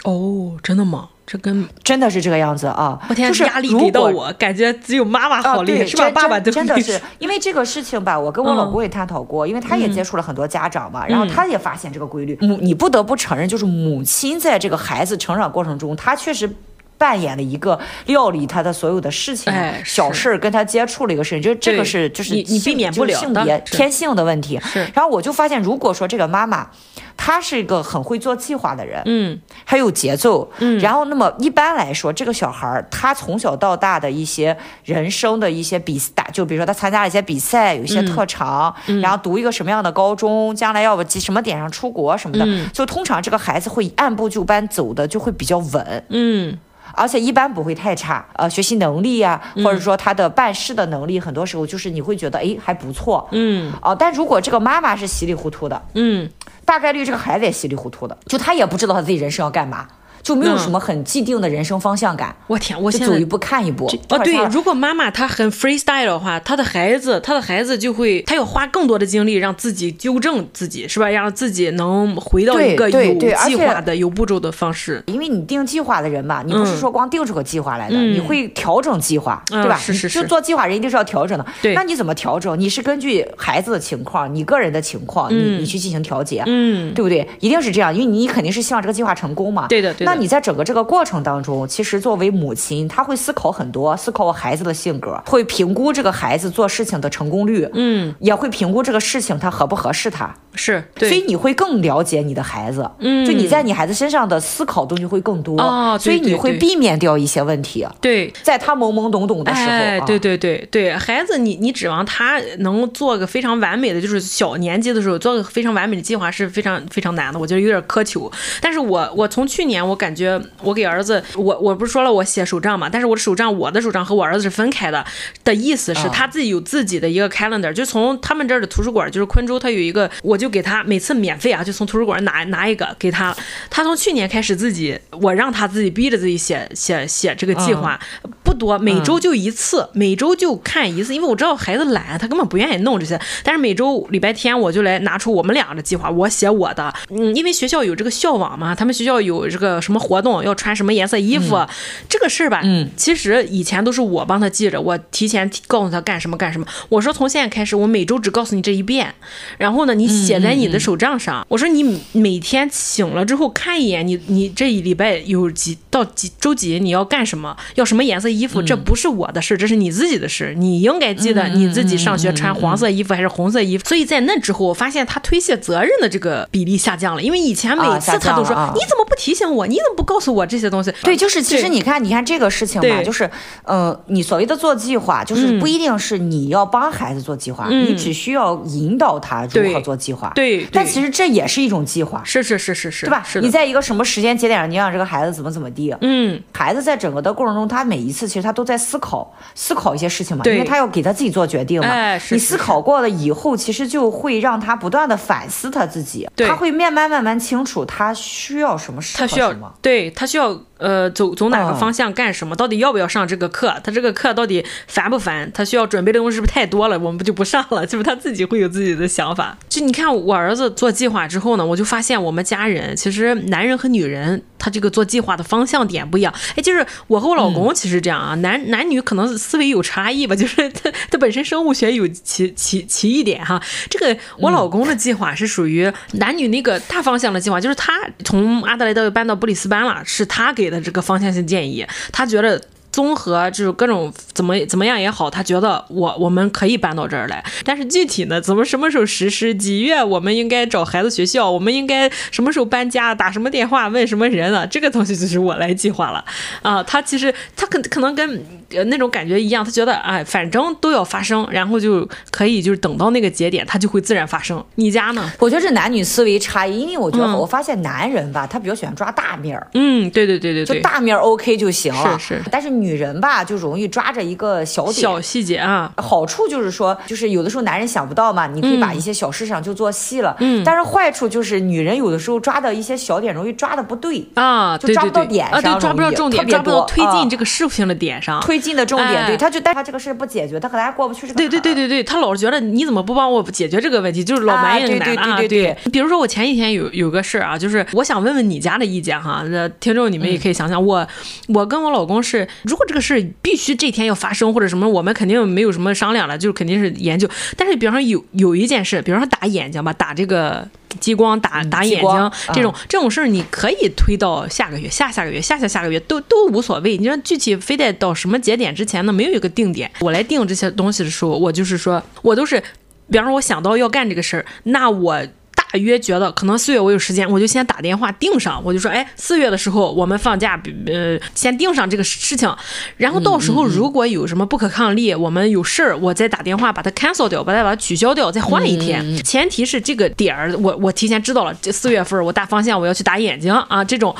哦，真的吗？这跟真的是这个样子啊！我天，压力给到我，感觉只有妈妈好厉害，是吧？爸爸真的是因为这个事情吧，我跟我老公也探讨过，因为他也接触了很多家长嘛，然后他也发现这个规律。母，你不得不承认，就是母亲在这个孩子成长过程中，她确实扮演了一个料理他的所有的事情、小事，跟他接触了一个事情，就这个是就是你你避免不了性别天性的问题。然后我就发现，如果说这个妈妈。她是一个很会做计划的人，嗯，还有节奏，嗯，然后那么一般来说，这个小孩儿他从小到大的一些人生的一些比赛，就比如说他参加了一些比赛，有一些特长，嗯，然后读一个什么样的高中，将来要不什么点上出国什么的，嗯，就通常这个孩子会按部就班走的就会比较稳，嗯。而且一般不会太差，呃，学习能力呀、啊，或者说他的办事的能力，很多时候就是你会觉得，哎，还不错，嗯，哦、呃，但如果这个妈妈是稀里糊涂的，嗯，大概率这个孩子也稀里糊涂的，就他也不知道他自己人生要干嘛。就没有什么很既定的人生方向感。我天，我先走一步看一步。哦，对，如果妈妈她很 freestyle 的话，她的孩子，她的孩子就会，她要花更多的精力让自己纠正自己，是吧？让自己能回到一个有计划的、有步骤的方式。因为你定计划的人嘛，你不是说光定出个计划来的，你会调整计划，对吧？是是是。就做计划人一定是要调整的。对。那你怎么调整？你是根据孩子的情况、你个人的情况，你你去进行调节，嗯，对不对？一定是这样，因为你肯定是希望这个计划成功嘛。对的，对的。那你在整个这个过。程当中，其实作为母亲，她会思考很多，思考我孩子的性格，会评估这个孩子做事情的成功率，嗯，也会评估这个事情他合不合适他，是对，所以你会更了解你的孩子，嗯，就你在你孩子身上的思考东西会更多，哦，所以你会避免掉一些问题，对，在他懵懵懂懂的时候，哎，对对对对，孩子你你指望他能做个非常完美的，就是小年纪的时候做个非常完美的计划是非常非常难的，我觉得有点苛求，但是我我从去年我感觉我给儿子我。我不是说了我写手账嘛，但是我的手账，我的手账和我儿子是分开的。的意思是他自己有自己的一个 calendar，就从他们这儿的图书馆，就是昆州，他有一个，我就给他每次免费啊，就从图书馆拿拿一个给他。他从去年开始自己，我让他自己逼着自己写写写这个计划，不多，每周就一次，每周就看一次，因为我知道孩子懒，他根本不愿意弄这些。但是每周礼拜天我就来拿出我们俩的计划，我写我的，嗯，因为学校有这个校网嘛，他们学校有这个什么活动，要穿什么颜色衣服。嗯这个事儿吧，嗯，其实以前都是我帮他记着，我提前告诉他干什么干什么。我说从现在开始，我每周只告诉你这一遍，然后呢，你写写在你的手账上。嗯、我说你每天醒了之后看一眼你，你你这一礼拜有几到几周几你要干什么，要什么颜色衣服，嗯、这不是我的事，这是你自己的事。你应该记得你自己上学穿黄色衣服还是红色衣服。嗯、所以在那之后，我发现他推卸责任的这个比例下降了，因为以前每次他都说、啊、你怎么不提醒我，你怎么不告诉我这些东西？对，就是其实你看，你看这个事情吧，就是嗯、呃，你所谓的做计划，就是不一定是你要帮孩子做计划，嗯、你只需要引导他如何做计划。对，对但其实这也是一种计划。是是是是是，对吧？是你在一个什么时间节点上，你让这个孩子怎么怎么地？嗯，孩子在整个的过程中，他每一次其实他都在思考思考一些事情嘛，因为他要给他自己做决定嘛。哎，是是是。你思考过了以后，其实就会让他不断的反思他自己，他会慢慢慢慢清楚他需要什么，他需要什么，对他需要。呃，走走哪个方向干什么？哦、到底要不要上这个课？他这个课到底烦不烦？他需要准备的东西是不是太多了？我们不就不上了？就是他自己会有自己的想法。就你看我儿子做计划之后呢，我就发现我们家人其实男人和女人他这个做计划的方向点不一样。哎，就是我和我老公其实这样啊，嗯、男男女可能思维有差异吧，就是他他本身生物学有奇奇奇异点哈。这个我老公的计划是属于男女那个大方向的计划，就是他从阿德莱德搬到布里斯班了，是他给。给的这个方向性建议，他觉得。综合就是各种怎么怎么样也好，他觉得我我们可以搬到这儿来，但是具体呢，怎么什么时候实施，几月我们应该找孩子学校，我们应该什么时候搬家，打什么电话，问什么人啊，这个东西就是我来计划了。啊。他其实他可可能跟呃那种感觉一样，他觉得哎，反正都要发生，然后就可以就是等到那个节点，他就会自然发生。你家呢？我觉得这男女思维差异，因为我觉得我发现男人吧，他比较喜欢抓大面儿，嗯，对对对对对，就大面儿 OK 就行了，是是，但是女人吧就容易抓着一个小点小细节啊。好处就是说，就是有的时候男人想不到嘛，你可以把一些小事上就做细了。嗯。但是坏处就是女人有的时候抓的一些小点容易抓的不对啊，就抓不到点上，对，抓不到重点，抓不到推进这个事情的点上。推进的重点，对，他就但他这个事不解决，他可能还过不去这个。对对对对对，他老是觉得你怎么不帮我解决这个问题，就是老埋怨男的啊。对对。比如说我前几天有有个事儿啊，就是我想问问你家的意见哈，听众你们也可以想想，我我跟我老公是，如果这个事必须这天要发生或者什么，我们肯定没有什么商量了，就是肯定是研究。但是，比方说有有一件事，比方说打眼睛吧，打这个激光，打打眼睛、嗯、这种、嗯、这种事儿，你可以推到下个月、下下个月、下下下个月都都无所谓。你说具体非得到什么节点之前呢？没有一个定点。我来定这些东西的时候，我就是说我都是，比方说我想到要干这个事儿，那我。大约觉得可能四月我有时间，我就先打电话定上，我就说，哎，四月的时候我们放假，呃，先定上这个事情，然后到时候如果有什么不可抗力，我们有事儿，我再打电话把它 cancel 掉，把它把它取消掉，再换一天。前提是这个点儿，我我提前知道了，这四月份我大方向我要去打眼睛啊，这种。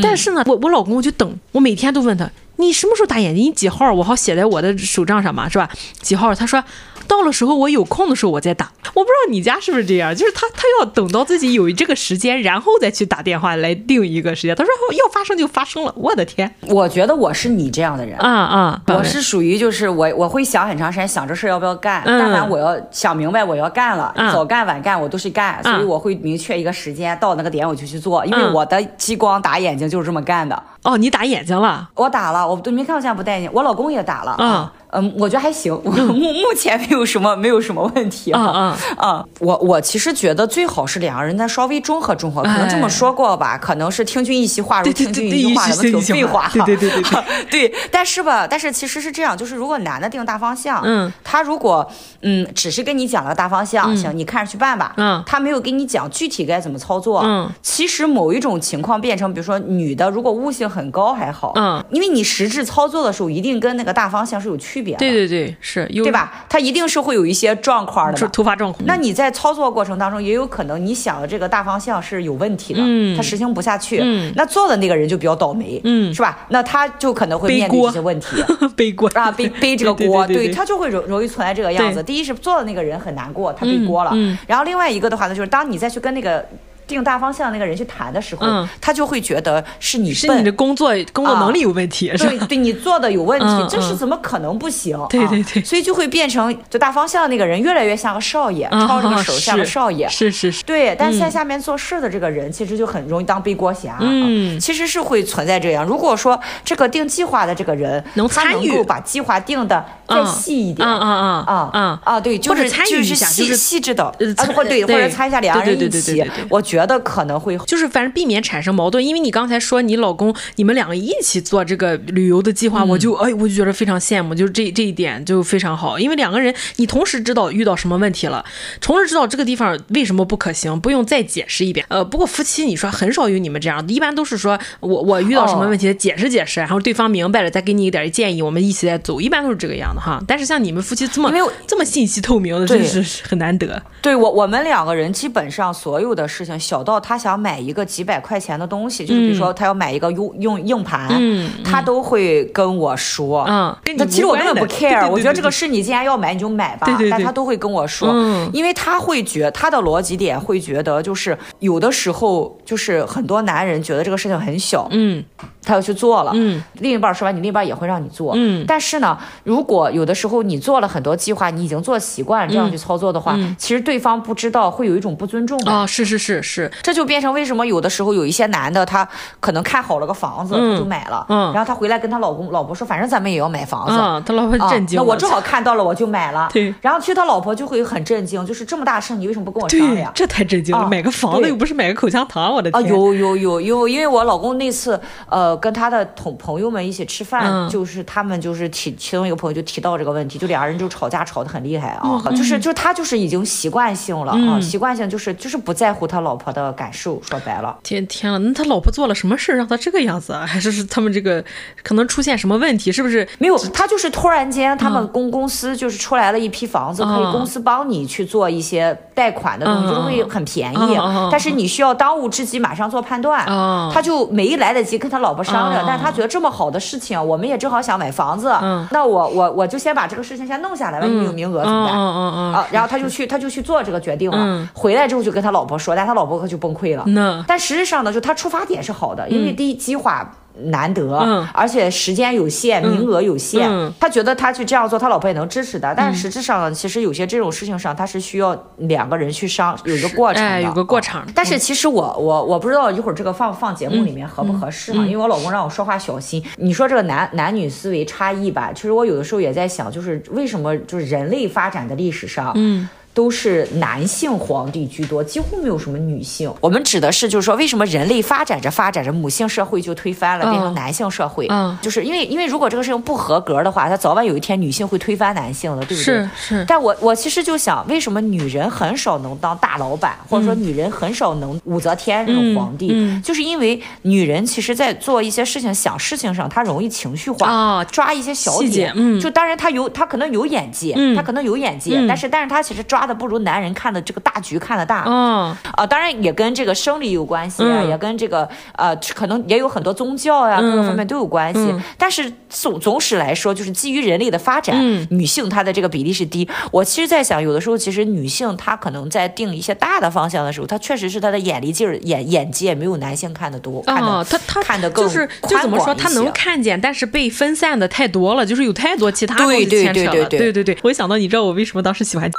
但是呢，我我老公就等，我每天都问他，你什么时候打眼睛？你几号？我好写在我的手账上嘛，是吧？几号？他说。到了时候我有空的时候我再打，我不知道你家是不是这样，就是他他要等到自己有这个时间，然后再去打电话来定一个时间。他说要发生就发生了，我的天！我觉得我是你这样的人啊啊！我是属于就是我我会想很长时间，想这事要不要干，嗯、但凡我要想明白我要干了，嗯、早干晚干我都是干，嗯、所以我会明确一个时间，到那个点我就去做，因为我的激光打眼睛就是这么干的。哦，你打眼睛了？我打了，我都没看我现在不戴眼镜，我老公也打了。嗯。嗯，我觉得还行，我目目前没有什么没有什么问题啊啊啊！我我其实觉得最好是两个人再稍微中和中和，可能这么说过吧，可能是听君一席话如听君一席话，什么挺废话，对对对对 对。但是吧，但是其实是这样，就是如果男的定大方向，嗯，他如果嗯只是跟你讲了大方向，行，你看着去办吧，嗯，他没有跟你讲具体该怎么操作，嗯，其实某一种情况变成，比如说女的如果悟性很高还好，嗯，因为你实质操作的时候一定跟那个大方向是有区别的，对对对。是，对吧？它一定是会有一些状况的，是突发状况。那你在操作过程当中，也有可能你想的这个大方向是有问题的，嗯，它实行不下去，嗯，那做的那个人就比较倒霉，嗯，是吧？那他就可能会面临一些问题，背锅啊，背 背这个锅，对，他就会容容易存在这个样子。第一是做的那个人很难过，他背锅了，然后另外一个的话呢，就是当你再去跟那个。定大方向那个人去谈的时候，嗯。他就会觉得是你是你的工作工作能力有问题，啊、是吧？对，对你做的有问题，嗯、这是怎么可能不行？对对对、啊，所以就会变成就大方向那个人越来越像个少爷，抄着个手像个少爷，是是是。对，但在下面做事的这个人，其实就很容易当背锅侠。嗯、啊，其实是会存在这样。如果说这个定计划的这个人能参与，他能够把计划定的再细一点，啊啊啊啊啊啊，对，就是参与一下，就是细致的，啊、或对，或者参与一下两人一起，我觉得可能会就是反正避免产生矛盾，因为你刚才说你老公你们两个一起做这个旅游的计划，嗯、我就哎，我就觉得非常羡慕，就是这这一点就非常好，因为两个人你同时知道遇到什么问题了，同时知道这个地方为什么不可行，不用再解释一遍。呃，不过夫妻你说很少有你们这样，一般都是说我我遇到什么问题、哦、解释解释，然后对方明白了再给你一点建议，我们一起再走，一般都是这个样的哈。但是像你们夫妻这么没有这么信息透明的，真是很难得。对我我们两个人基本上所有的事情，小到他想买一个几百块钱的东西，嗯、就是比如说他要买一个用用硬盘，嗯，他都会跟我说，嗯，那其实我根本不 care，对对对对，我觉得这个事你既然要买你就买吧，但他都会跟我说，嗯，因为他会觉他的逻辑点会觉得就是有的时候就是很多男人觉得这个事情很小，嗯。他要去做了，嗯，另一半说完，你另一半也会让你做，嗯，但是呢，如果有的时候你做了很多计划，你已经做习惯了这样去操作的话，嗯、其实对方不知道会有一种不尊重感啊、哦，是是是是，这就变成为什么有的时候有一些男的他可能看好了个房子，嗯、他就买了，嗯，然后他回来跟他老公老婆说，反正咱们也要买房子，啊，他老婆震惊、啊，那我正好看到了，我就买了，对，然后其实他老婆就会很震惊，就是这么大事你为什么不跟我商量？这太震惊了，啊、买个房子又不是买个口香糖，我的天，啊，有有有有，因为我老公那次呃跟他的同。朋友们一起吃饭，嗯、就是他们就是提其中一个朋友就提到这个问题，就俩人就吵架吵得很厉害啊，嗯、就是就是他就是已经习惯性了、嗯、啊，习惯性就是就是不在乎他老婆的感受，说白了。天天了，那他老婆做了什么事让他这个样子啊？还是是他们这个可能出现什么问题？是不是？没有？他就是突然间他们公公司就是出来了一批房子，嗯、可以公司帮你去做一些贷款的东西，嗯、就是会很便宜，嗯、但是你需要当务之急马上做判断。嗯、他就没来得及跟他老婆商量，嗯、但他觉得这么好的事情，我们也正好想买房子，嗯、那我我我就先把这个事情先弄下来，万一有名额怎么办？啊，然后他就去他就去做这个决定了，嗯、回来之后就跟他老婆说，但他老婆可就崩溃了。那、但实质上呢，就他出发点是好的，因为第一计划。难得，嗯、而且时间有限，名额有限，嗯、他觉得他去这样做，他老婆也能支持的。但是实质上呢，其实有些这种事情上，他是需要两个人去商，有一个过程的，哎、有个过程。但是其实我我我不知道一会儿这个放放节目里面合不合适嘛，因为我老公让我说话小心。你说这个男男女思维差异吧，其实我有的时候也在想，就是为什么就是人类发展的历史上，嗯。都是男性皇帝居多，几乎没有什么女性。我们指的是，就是说，为什么人类发展着发展着，母性社会就推翻了，变成男性社会？嗯，就是因为，因为如果这个事情不合格的话，他早晚有一天女性会推翻男性的，对不对？是是。但我我其实就想，为什么女人很少能当大老板，或者说女人很少能武则天这种皇帝？嗯嗯、就是因为女人其实，在做一些事情、想事情上，她容易情绪化，哦、抓一些小点。嗯，就当然她有，她可能有演技，嗯、她可能有演技，嗯、但是，但是她其实抓的不如男人。看的这个大局看得大，嗯啊，当然也跟这个生理有关系啊，也跟这个呃，可能也有很多宗教呀，各个方面都有关系。但是总总体来说，就是基于人类的发展，女性她的这个比例是低。我其实在想，有的时候其实女性她可能在定一些大的方向的时候，她确实是她的眼力劲儿、眼眼界没有男性看得多，看的她她看得更就是就怎么说，她能看见，但是被分散的太多了，就是有太多其他东西牵扯了。对对对，我想到，你知道我为什么当时喜欢？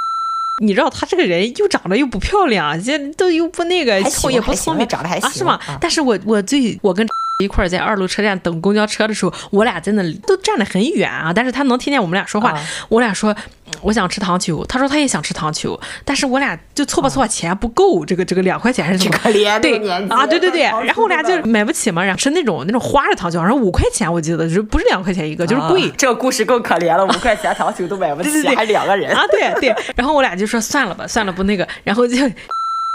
你知道他这个人又长得又不漂亮，这都又不那个，后也不聪明，长得还行啊，是吗？啊、但是我我最我跟一块儿在二路车站等公交车的时候，我俩在那都站得很远啊，但是他能听见我们俩说话。啊、我俩说我想吃糖球，他说他也想吃糖球，但是我俩就凑吧凑吧，钱不够，这个这个两块钱还是什么？可怜对啊，对对对，然后我俩就买不起嘛，然后吃那种那种花的糖球，好像五块钱，我记得就不是两块钱一个，就是贵。啊、这个故事更可怜了，五块钱糖球都买不起，对对对还两个人啊，对对。然后我俩就说算了吧，算了不那个，然后就。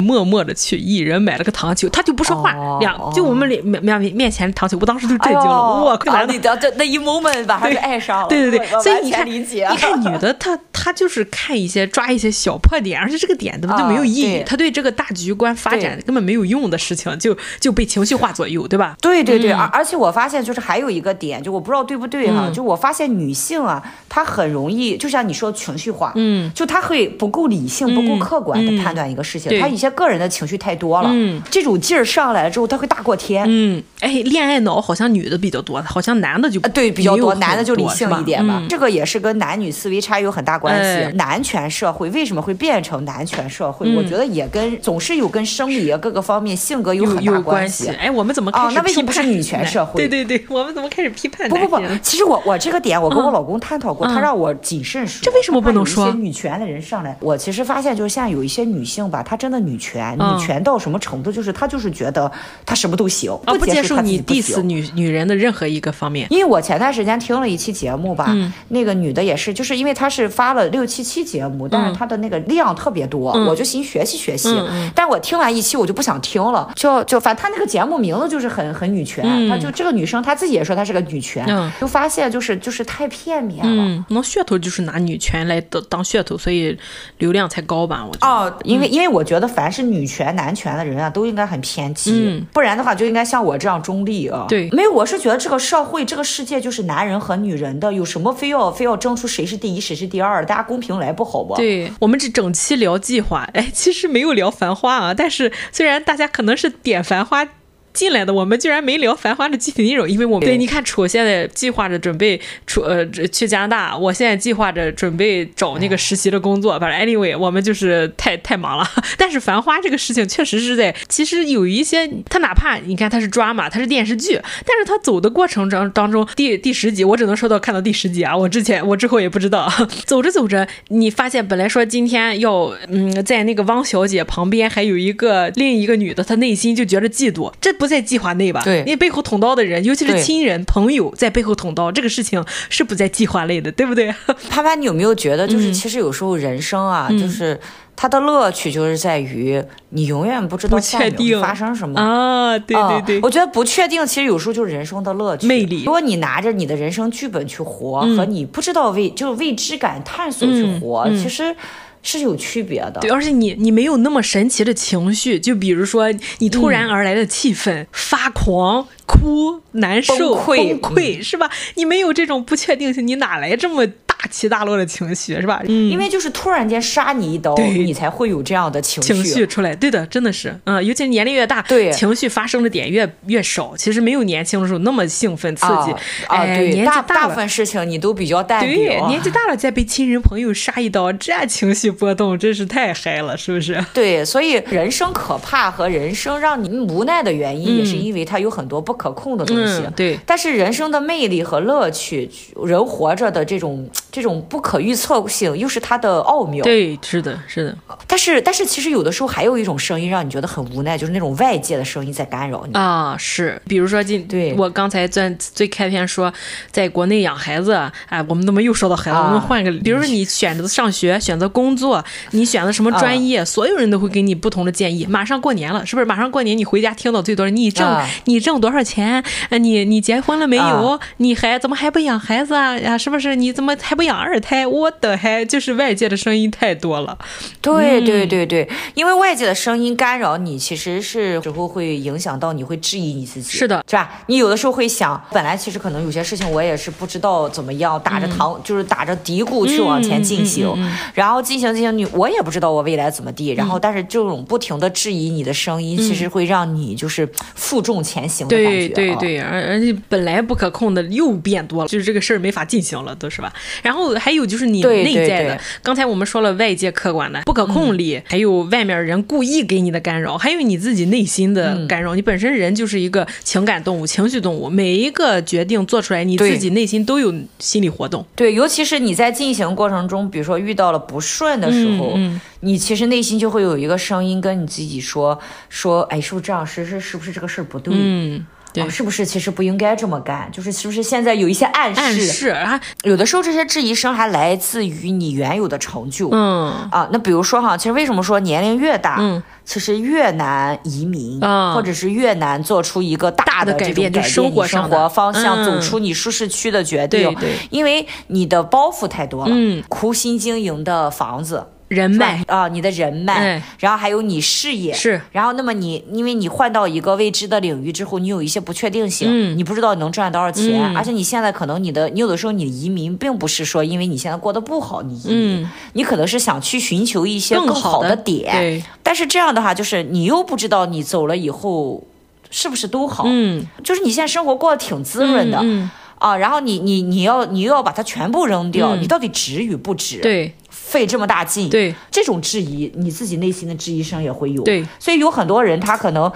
默默的去一人买了个糖球，他就不说话，两就我们脸面面面前糖球，我当时就震惊了，哇！快来，你的这那一 moment 把他就爱上了，对对对，所以你看，理解，你看女的她她就是看一些抓一些小破点，而且这个点根本就没有意义，她对这个大局观发展根本没有用的事情，就就被情绪化左右，对吧？对对对，而而且我发现就是还有一个点，就我不知道对不对哈，就我发现女性啊，她很容易就像你说情绪化，嗯，就她会不够理性、不够客观的判断一个事情，她一些。些个人的情绪太多了，嗯，这种劲儿上来了之后，他会大过天。嗯，哎，恋爱脑好像女的比较多，好像男的就啊，对，比较多，男的就理性一点吧。嗯、这个也是跟男女思维差异有很大关系。哎、男权社会为什么会变成男权社会？嗯、我觉得也跟总是有跟生理各个方面性格有很大关系。哎，我们怎么开始、哦？那为什么不是女权社会？对对对，我们怎么开始批判？不不不，其实我我这个点，我跟我老公探讨过，嗯、他让我谨慎说。这为什么不能说？有一些女权的人上来，我其实发现，就是现在有一些女性吧，她真的女权，嗯、女权到什么程度？就是她就是觉得她什么都行，不接受，不接受你 diss 女女人的任何一个方面。因为我前段时间听了一期节目吧，嗯、那个女的也是，就是因为她是发了六七期节目，但是她的那个量特别多，嗯、我就寻学习学习。嗯、但我听完一期，我就不想听了，就就反正她那个节目名字就是很很女权，她、嗯、就这个女生她自己也说她是个女权，嗯、就发现就是就是太片面了。嗯，那噱头就是拿女权来当当噱头，所以流量才高吧？我觉得。哦，因为因为我觉得凡是女权男权的人啊，都应该很偏激，嗯、不然的话就应该像我这样中立啊。对，没有，我是觉得这个社会这个世界就是男人和女人的，有什么非要非要争出谁是第一谁是第二？大家公平来不好吗？对，我们这整期聊计划，哎，其实没有聊繁花啊，但是虽然大家可能是点繁花。进来的我们居然没聊《繁花》的具体内容，因为我们对，你看楚现在计划着准备出呃去加拿大，我现在计划着准备找那个实习的工作。反正 anyway，我们就是太太忙了。但是《繁花》这个事情确实是在，其实有一些，他哪怕你看他是 drama，它是电视剧，但是他走的过程当当中，第第十集我只能说到看到第十集啊，我之前我之后也不知道。走着走着，你发现本来说今天要嗯在那个汪小姐旁边还有一个另一个女的，她内心就觉得嫉妒，这不。在计划内吧，对，因为背后捅刀的人，尤其是亲人、朋友，在背后捅刀，这个事情是不在计划内的，对不对？潘潘，你有没有觉得，就是其实有时候人生啊，嗯、就是它的乐趣就是在于你永远不知道下一秒发生什么啊！对对对、呃，我觉得不确定，其实有时候就是人生的乐趣、魅力。如果你拿着你的人生剧本去活，嗯、和你不知道未就是未知感探索去活，其实。是有区别的，对，而且你你没有那么神奇的情绪，就比如说你突然而来的气愤、嗯、发狂、哭、难受、崩溃，崩溃是吧？你没有这种不确定性，你哪来这么？大起大落的情绪是吧？嗯，因为就是突然间杀你一刀，你才会有这样的情绪情绪出来。对的，真的是，嗯，尤其年龄越大，对情绪发生的点越越少。其实没有年轻的时候那么兴奋刺激。啊，哎、对，年纪大了，大部分事情你都比较淡定。对，年纪大了再被亲人朋友杀一刀，这情绪波动真是太嗨了，是不是？对，所以人生可怕和人生让你无奈的原因，也是因为它有很多不可控的东西。嗯、对，但是人生的魅力和乐趣，人活着的这种。这种不可预测性又是它的奥妙。对，是的，是的。但是，但是，其实有的时候还有一种声音让你觉得很无奈，就是那种外界的声音在干扰你啊。是，比如说今对我刚才在最开篇说，在国内养孩子，哎，我们怎么又说到孩子？啊、我们换个，比如说你选择上学、选择工作，你选择什么专业，啊、所有人都会给你不同的建议。马上过年了，是不是？马上过年，你回家听到最多，你挣、啊、你挣多少钱？你你结婚了没有？啊、你还怎么还不养孩子啊？呀，是不是？你怎么还不？养二胎，我的嗨，就是外界的声音太多了。对对对对，因为外界的声音干扰你，其实是之后会影响到你，会质疑你自己。是的，是吧？你有的时候会想，本来其实可能有些事情我也是不知道怎么样，打着糖、嗯、就是打着嘀咕去往前进行，然后进行进行，你我也不知道我未来怎么地。然后，但是这种不停的质疑你的声音，其实会让你就是负重前行的感觉。对对对，而而且本来不可控的又变多了，就是这个事儿没法进行了，都是吧？然后。然后还有就是你内在的，刚才我们说了外界客观的不可控力，嗯、还有外面人故意给你的干扰，还有你自己内心的干扰。嗯、你本身人就是一个情感动物、情绪动物，每一个决定做出来，你自己内心都有心理活动。对，尤其是你在进行过程中，比如说遇到了不顺的时候，你其实内心就会有一个声音跟你自己说说，哎，是不是这样？是是是不是这个事儿不对？嗯。哦，是不是其实不应该这么干？就是是不是现在有一些暗示？暗示啊，有的时候这些质疑声还来自于你原有的成就。嗯啊，那比如说哈，其实为什么说年龄越大，嗯，其实越难移民，嗯，或者是越难做出一个大的改变，生活生活方向，走出你舒适区的决定。对对，因为你的包袱太多了，嗯，苦心经营的房子。人脉。啊，你的人脉，嗯、然后还有你事业是，然后那么你，因为你换到一个未知的领域之后，你有一些不确定性，嗯、你不知道你能赚多少钱，嗯、而且你现在可能你的，你有的时候你移民并不是说因为你现在过得不好你移民，嗯、你可能是想去寻求一些更好的点，对，但是这样的话，就是你又不知道你走了以后是不是都好，嗯，就是你现在生活过得挺滋润的，嗯，啊，然后你你你要你又要把它全部扔掉，嗯。你到底值与不值？对，费这么大劲，对，这种质疑，你自己内心的质疑声也会有，对，所以有很多人他可能。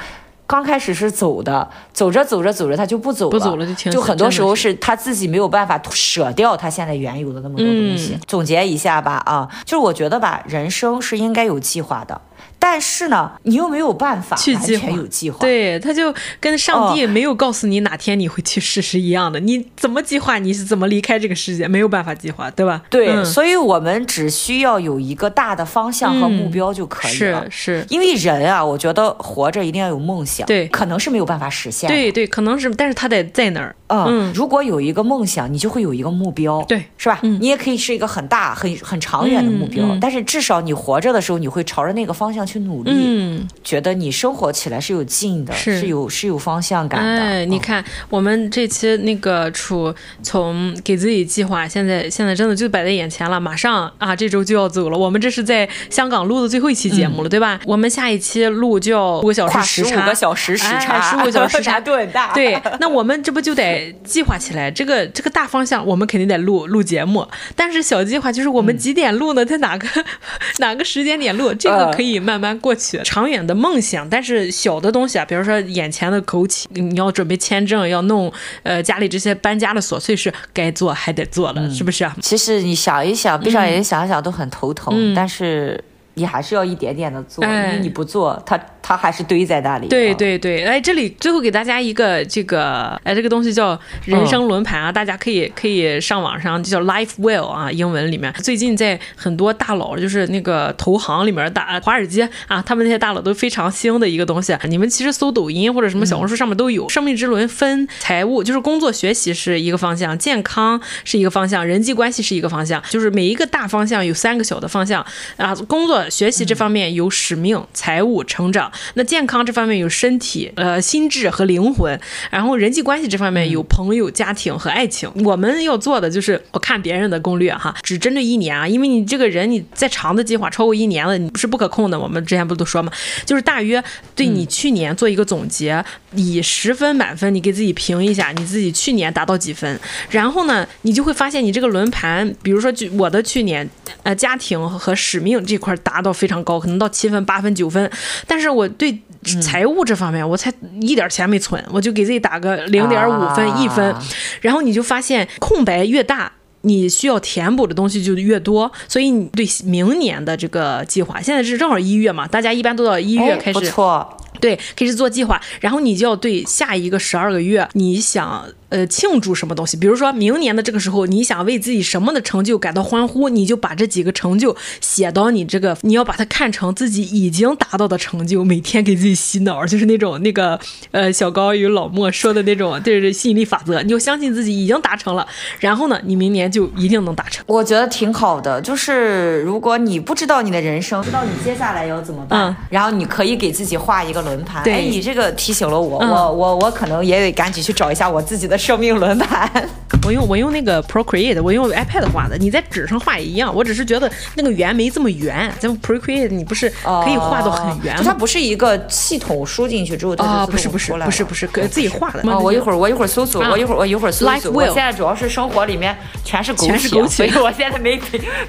刚开始是走的，走着走着走着他就不走了，不走了就停。就很多时候是他自己没有办法舍掉他现在原有的那么多东西。嗯、总结一下吧，啊，就是我觉得吧，人生是应该有计划的。但是呢，你又没有办法完全有计划，对，他就跟上帝没有告诉你哪天你会去世是一样的。哦、你怎么计划，你是怎么离开这个世界，没有办法计划，对吧？对，嗯、所以我们只需要有一个大的方向和目标就可以了。嗯、是，是。因为人啊，我觉得活着一定要有梦想，对，可能是没有办法实现，对对，可能是，但是他得在那儿。嗯，嗯，如果有一个梦想，你就会有一个目标，对，是吧？嗯、你也可以是一个很大、很很长远的目标，但是至少你活着的时候，你会朝着那个方向去努力。嗯。觉得你生活起来是有劲的，是，是有是有方向感的。哎，你看、哦、我们这期那个处从给自己计划，现在现在真的就摆在眼前了，马上啊这周就要走了。我们这是在香港录的最后一期节目了，嗯、对吧？我们下一期录就要五个小时时差，十五个小时时差，十五个小时时差，度很大。对，那我们这不就得计划起来？这个这个大方向我们肯定得录录节目，但是小计划就是我们几点录呢？在、嗯、哪个 哪个时间点录？这个可以慢慢过去。呃、长远的梦想，但是小的东西啊，比如说眼前的枸杞，你要准备签证，要弄呃家里这些搬家的琐碎事，该做还得做了，嗯、是不是？啊其实你想一想，闭上眼睛想一想都很头疼，嗯、但是你还是要一点点的做，哎、因为你不做，它。它还是堆在那里。对对对，哎，这里最后给大家一个这个，哎，这个东西叫人生轮盘啊，嗯、大家可以可以上网上就叫 Life Wheel 啊，英文里面最近在很多大佬就是那个投行里面大华尔街啊，他们那些大佬都非常兴的一个东西。你们其实搜抖音或者什么小红书上面都有。嗯、生命之轮分财务，就是工作学习是一个方向，健康是一个方向，人际关系是一个方向，就是每一个大方向有三个小的方向啊。工作学习这方面有使命，嗯、财务成长。那健康这方面有身体、呃心智和灵魂，然后人际关系这方面有朋友、家庭和爱情。我们要做的就是我看别人的攻略哈，只针对一年啊，因为你这个人你再长的计划超过一年了，你不是不可控的。我们之前不都说嘛，就是大约对你去年做一个总结，以十分满分，你给自己评一下，你自己去年达到几分，然后呢，你就会发现你这个轮盘，比如说就我的去年，呃家庭和使命这块达到非常高，可能到七分、八分、九分，但是我对。财务这方面，我才一点钱没存，我就给自己打个零点五分、一分，然后你就发现空白越大，你需要填补的东西就越多，所以你对明年的这个计划，现在是正好一月嘛，大家一般都到一月开始，不错，对，开始做计划，然后你就要对下一个十二个月，你想。呃，庆祝什么东西？比如说明年的这个时候，你想为自己什么的成就感到欢呼，你就把这几个成就写到你这个，你要把它看成自己已经达到的成就，每天给自己洗脑，就是那种那个呃小高与老莫说的那种，就是，吸引力法则，你就相信自己已经达成了，然后呢，你明年就一定能达成。我觉得挺好的，就是如果你不知道你的人生，不知道你接下来要怎么办，嗯、然后你可以给自己画一个轮盘。对，哎，你这个提醒了我，嗯、我我我可能也得赶紧去找一下我自己的。生命轮盘，我用我用那个 Procreate，我用 iPad 画的。你在纸上画也一样，我只是觉得那个圆没这么圆。咱们 Procreate 你不是可以画到很圆吗？哦、它不是一个系统输进去之后它就，哦，不是不是不是不是，可自己画的。哦，我一会儿我一会儿搜索，啊、我一会儿我一会儿搜索。我现在主要是生活里面全是枸杞，全是枸杞，所以我现在没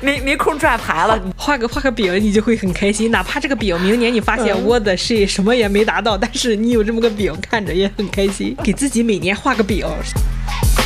没没空转盘了。画个画个饼，你就会很开心。哪怕这个饼明年你发现我的是什么也没达到，嗯、但是你有这么个饼看着也很开心。给自己每年画个饼。Podcast.